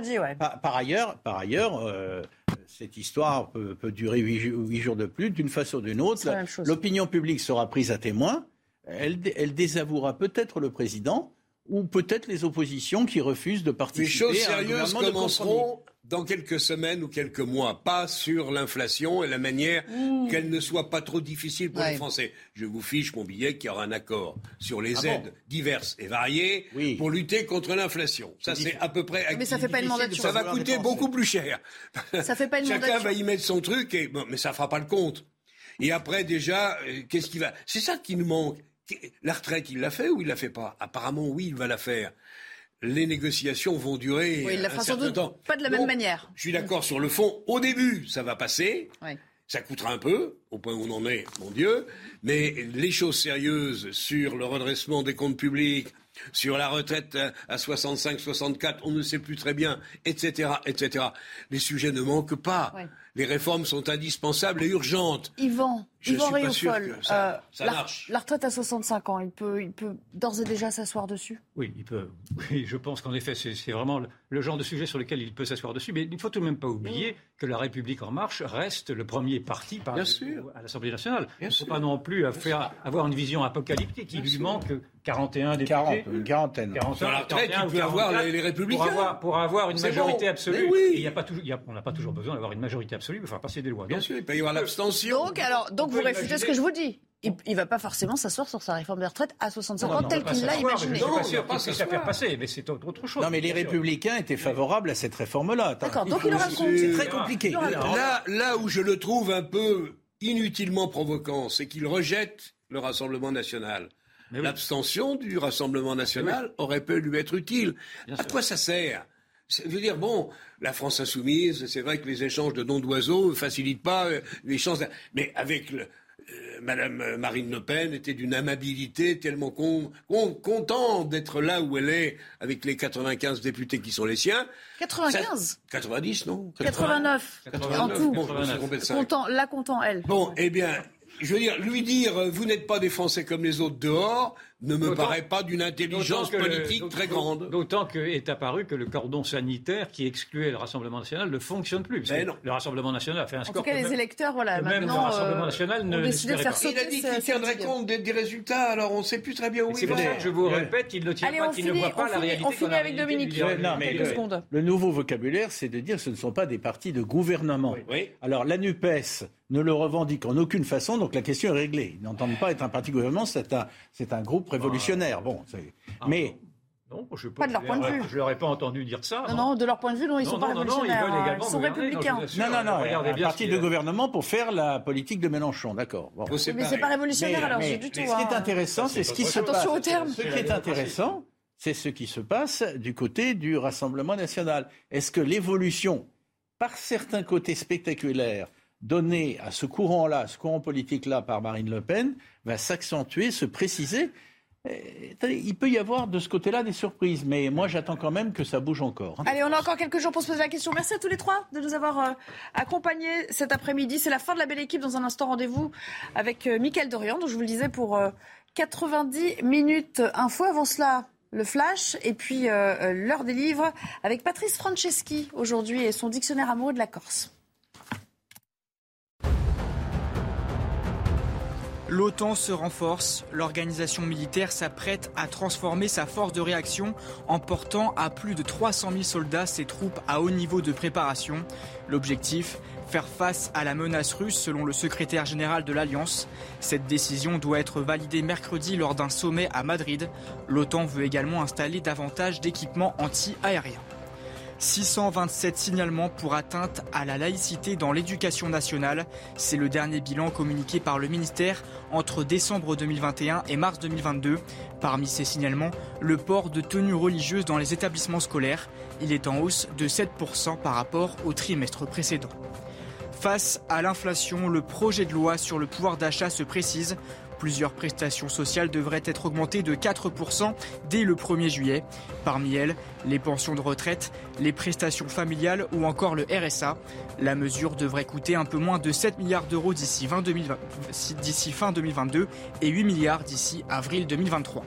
S13: par, ailleurs, par ailleurs, euh, cette histoire peut, durer huit, jours de plus, d'une façon ou d'une autre. L'opinion publique sera prise à témoin. Elle, elle désavouera peut-être le président ou peut-être les oppositions qui refusent de participer.
S9: Les choses sérieuses commenceront dans quelques semaines ou quelques mois, pas sur l'inflation et la manière mmh. qu'elle ne soit pas trop difficile pour les Français. Je vous fiche mon billet qu'il y aura un accord sur les ah aides diverses et variées pour lutter contre l'inflation. Ça, c'est à peu près.
S1: Mais ça fait pas une mandature.
S9: Ça va coûter beaucoup plus cher.
S1: Ça fait pas une
S9: Chacun va y mettre son truc, et, bon, mais ça fera pas le compte. Et après, déjà, euh, qu'est-ce qui va? C'est ça qui nous manque. La retraite, il l'a fait ou il l'a fait pas? Apparemment, oui, il va la faire les négociations vont durer
S1: oui, la
S9: fera sans doute
S1: Pas de la même manière.
S9: Je suis d'accord sur le fond. Au début, ça va passer. Ça coûtera un peu, au point où on en est, mon Dieu. Mais les choses sérieuses sur le redressement des comptes publics, sur la retraite à 65-64, on ne sait plus très bien, etc., etc. Les sujets ne manquent pas les réformes sont indispensables et urgentes.
S1: Yvan,
S9: je
S1: Yvan
S9: suis pas ça,
S1: euh,
S9: marche.
S1: La retraite à 65 ans, il peut, il peut d'ores et déjà s'asseoir dessus?
S12: Oui, il peut. Oui, je pense qu'en effet, c'est vraiment le, genre de sujet sur lequel il peut s'asseoir dessus. Mais il ne faut tout de même pas oublier que la République en marche reste le premier parti par,
S9: Bien sûr.
S12: à l'Assemblée nationale. il ne faut pas non plus faire, avoir une vision apocalyptique. Il lui manque 41 députés.
S13: 40, une quarantaine.
S9: Sur la retraite, il peut avoir les, Républicains.
S12: Pour avoir, pour avoir une majorité absolue. il y a pas toujours, on n'a pas toujours besoin d'avoir une majorité absolue pour faire passer des lois.
S9: Bien sûr, il peut y avoir l'abstention.
S1: Donc, alors, donc vous réfutez ce que je vous dis il ne va pas forcément s'asseoir sur sa réforme des retraites à 65 ans, tel qu'il l'a imaginé.
S12: Non, je pas sûr qu'il faire passer, mais c'est autre chose.
S13: Non, mais les Républicains étaient favorables à cette réforme-là.
S1: D'accord, donc il aura
S13: C'est très compliqué.
S9: Là, là où je le trouve un peu inutilement provoquant, c'est qu'il rejette le Rassemblement national. L'abstention du Rassemblement national aurait pu lui être utile. à quoi ça sert je veux dire, bon, la France insoumise, c'est vrai que les échanges de noms d'oiseaux ne facilitent pas euh, les chances. Mais avec le, euh, Madame Marine Le Pen était d'une amabilité tellement con, contente d'être là où elle est avec les 95 députés qui sont les siens.
S1: 95
S9: 90, non?
S1: 89. 89. En tout. Bon, content, la content, elle.
S9: Bon, eh bien, je veux dire, lui dire, vous n'êtes pas des Français comme les autres dehors, ne me paraît pas d'une intelligence politique très grande.
S12: D'autant qu'est apparu que le cordon sanitaire qui excluait le Rassemblement national ne fonctionne plus. Le Rassemblement national a fait un score.
S1: En tout cas, les électeurs, voilà, maintenant,
S12: le Rassemblement euh, national ne,
S1: décidé de faire sauter.
S9: Il a dit qu'il tiendrait compte des, résultats, alors on ne sait plus très bien où il va.
S12: C'est pour ça que je vous répète qu'il ne tient pas, qu'il ne voit pas la réalité.
S1: On finit avec Dominique.
S13: Le nouveau vocabulaire, c'est de dire que ce ne sont pas des partis de gouvernement. Alors la NUPES ne le revendique en aucune façon, donc la question est réglée. Ils n'entendent pas être un parti gouvernement, c'est un, un groupe révolutionnaire. Bon,
S12: ah, mais. Non, je pas, de leur point de vue. Je leur ai pas entendu dire ça.
S1: Non, non, de leur point de vue, non, ils ne sont pas révolutionnaires. Hein. ils, sont républicains.
S13: Non, non, non. un parti de gouvernement pour faire la politique de Mélenchon, d'accord.
S1: Bon. Mais c'est pas révolutionnaire alors, du tout.
S13: Ce qui est hein. intéressant, c'est ce qui se passe.
S1: Attention au terme.
S13: Ce qui est intéressant, c'est ce qui se passe du côté du Rassemblement national. Est-ce que l'évolution, par certains côtés spectaculaires, donnée à ce courant-là, ce courant politique-là par Marine Le Pen, va s'accentuer, se préciser il peut y avoir de ce côté-là des surprises, mais moi j'attends quand même que ça bouge encore.
S1: Hein. Allez, on a encore quelques jours pour se poser la question. Merci à tous les trois de nous avoir euh, accompagnés cet après-midi. C'est la fin de la belle équipe. Dans un instant, rendez-vous avec euh, Mickaël Dorian, dont je vous le disais pour 90 minutes info. Avant cela, le flash et puis l'heure des livres avec Patrice Franceschi aujourd'hui et son dictionnaire amoureux de la Corse.
S14: L'OTAN se renforce, l'organisation militaire s'apprête à transformer sa force de réaction en portant à plus de 300 000 soldats ses troupes à haut niveau de préparation. L'objectif Faire face à la menace russe selon le secrétaire général de l'Alliance. Cette décision doit être validée mercredi lors d'un sommet à Madrid. L'OTAN veut également installer davantage d'équipements anti-aériens. 627 signalements pour atteinte à la laïcité dans l'éducation nationale. C'est le dernier bilan communiqué par le ministère entre décembre 2021 et mars 2022. Parmi ces signalements, le port de tenues religieuses dans les établissements scolaires. Il est en hausse de 7% par rapport au trimestre précédent. Face à l'inflation, le projet de loi sur le pouvoir d'achat se précise. Plusieurs prestations sociales devraient être augmentées de 4% dès le 1er juillet. Parmi elles, les pensions de retraite, les prestations familiales ou encore le RSA. La mesure devrait coûter un peu moins de 7 milliards d'euros d'ici fin 2022 et 8 milliards d'ici avril 2023.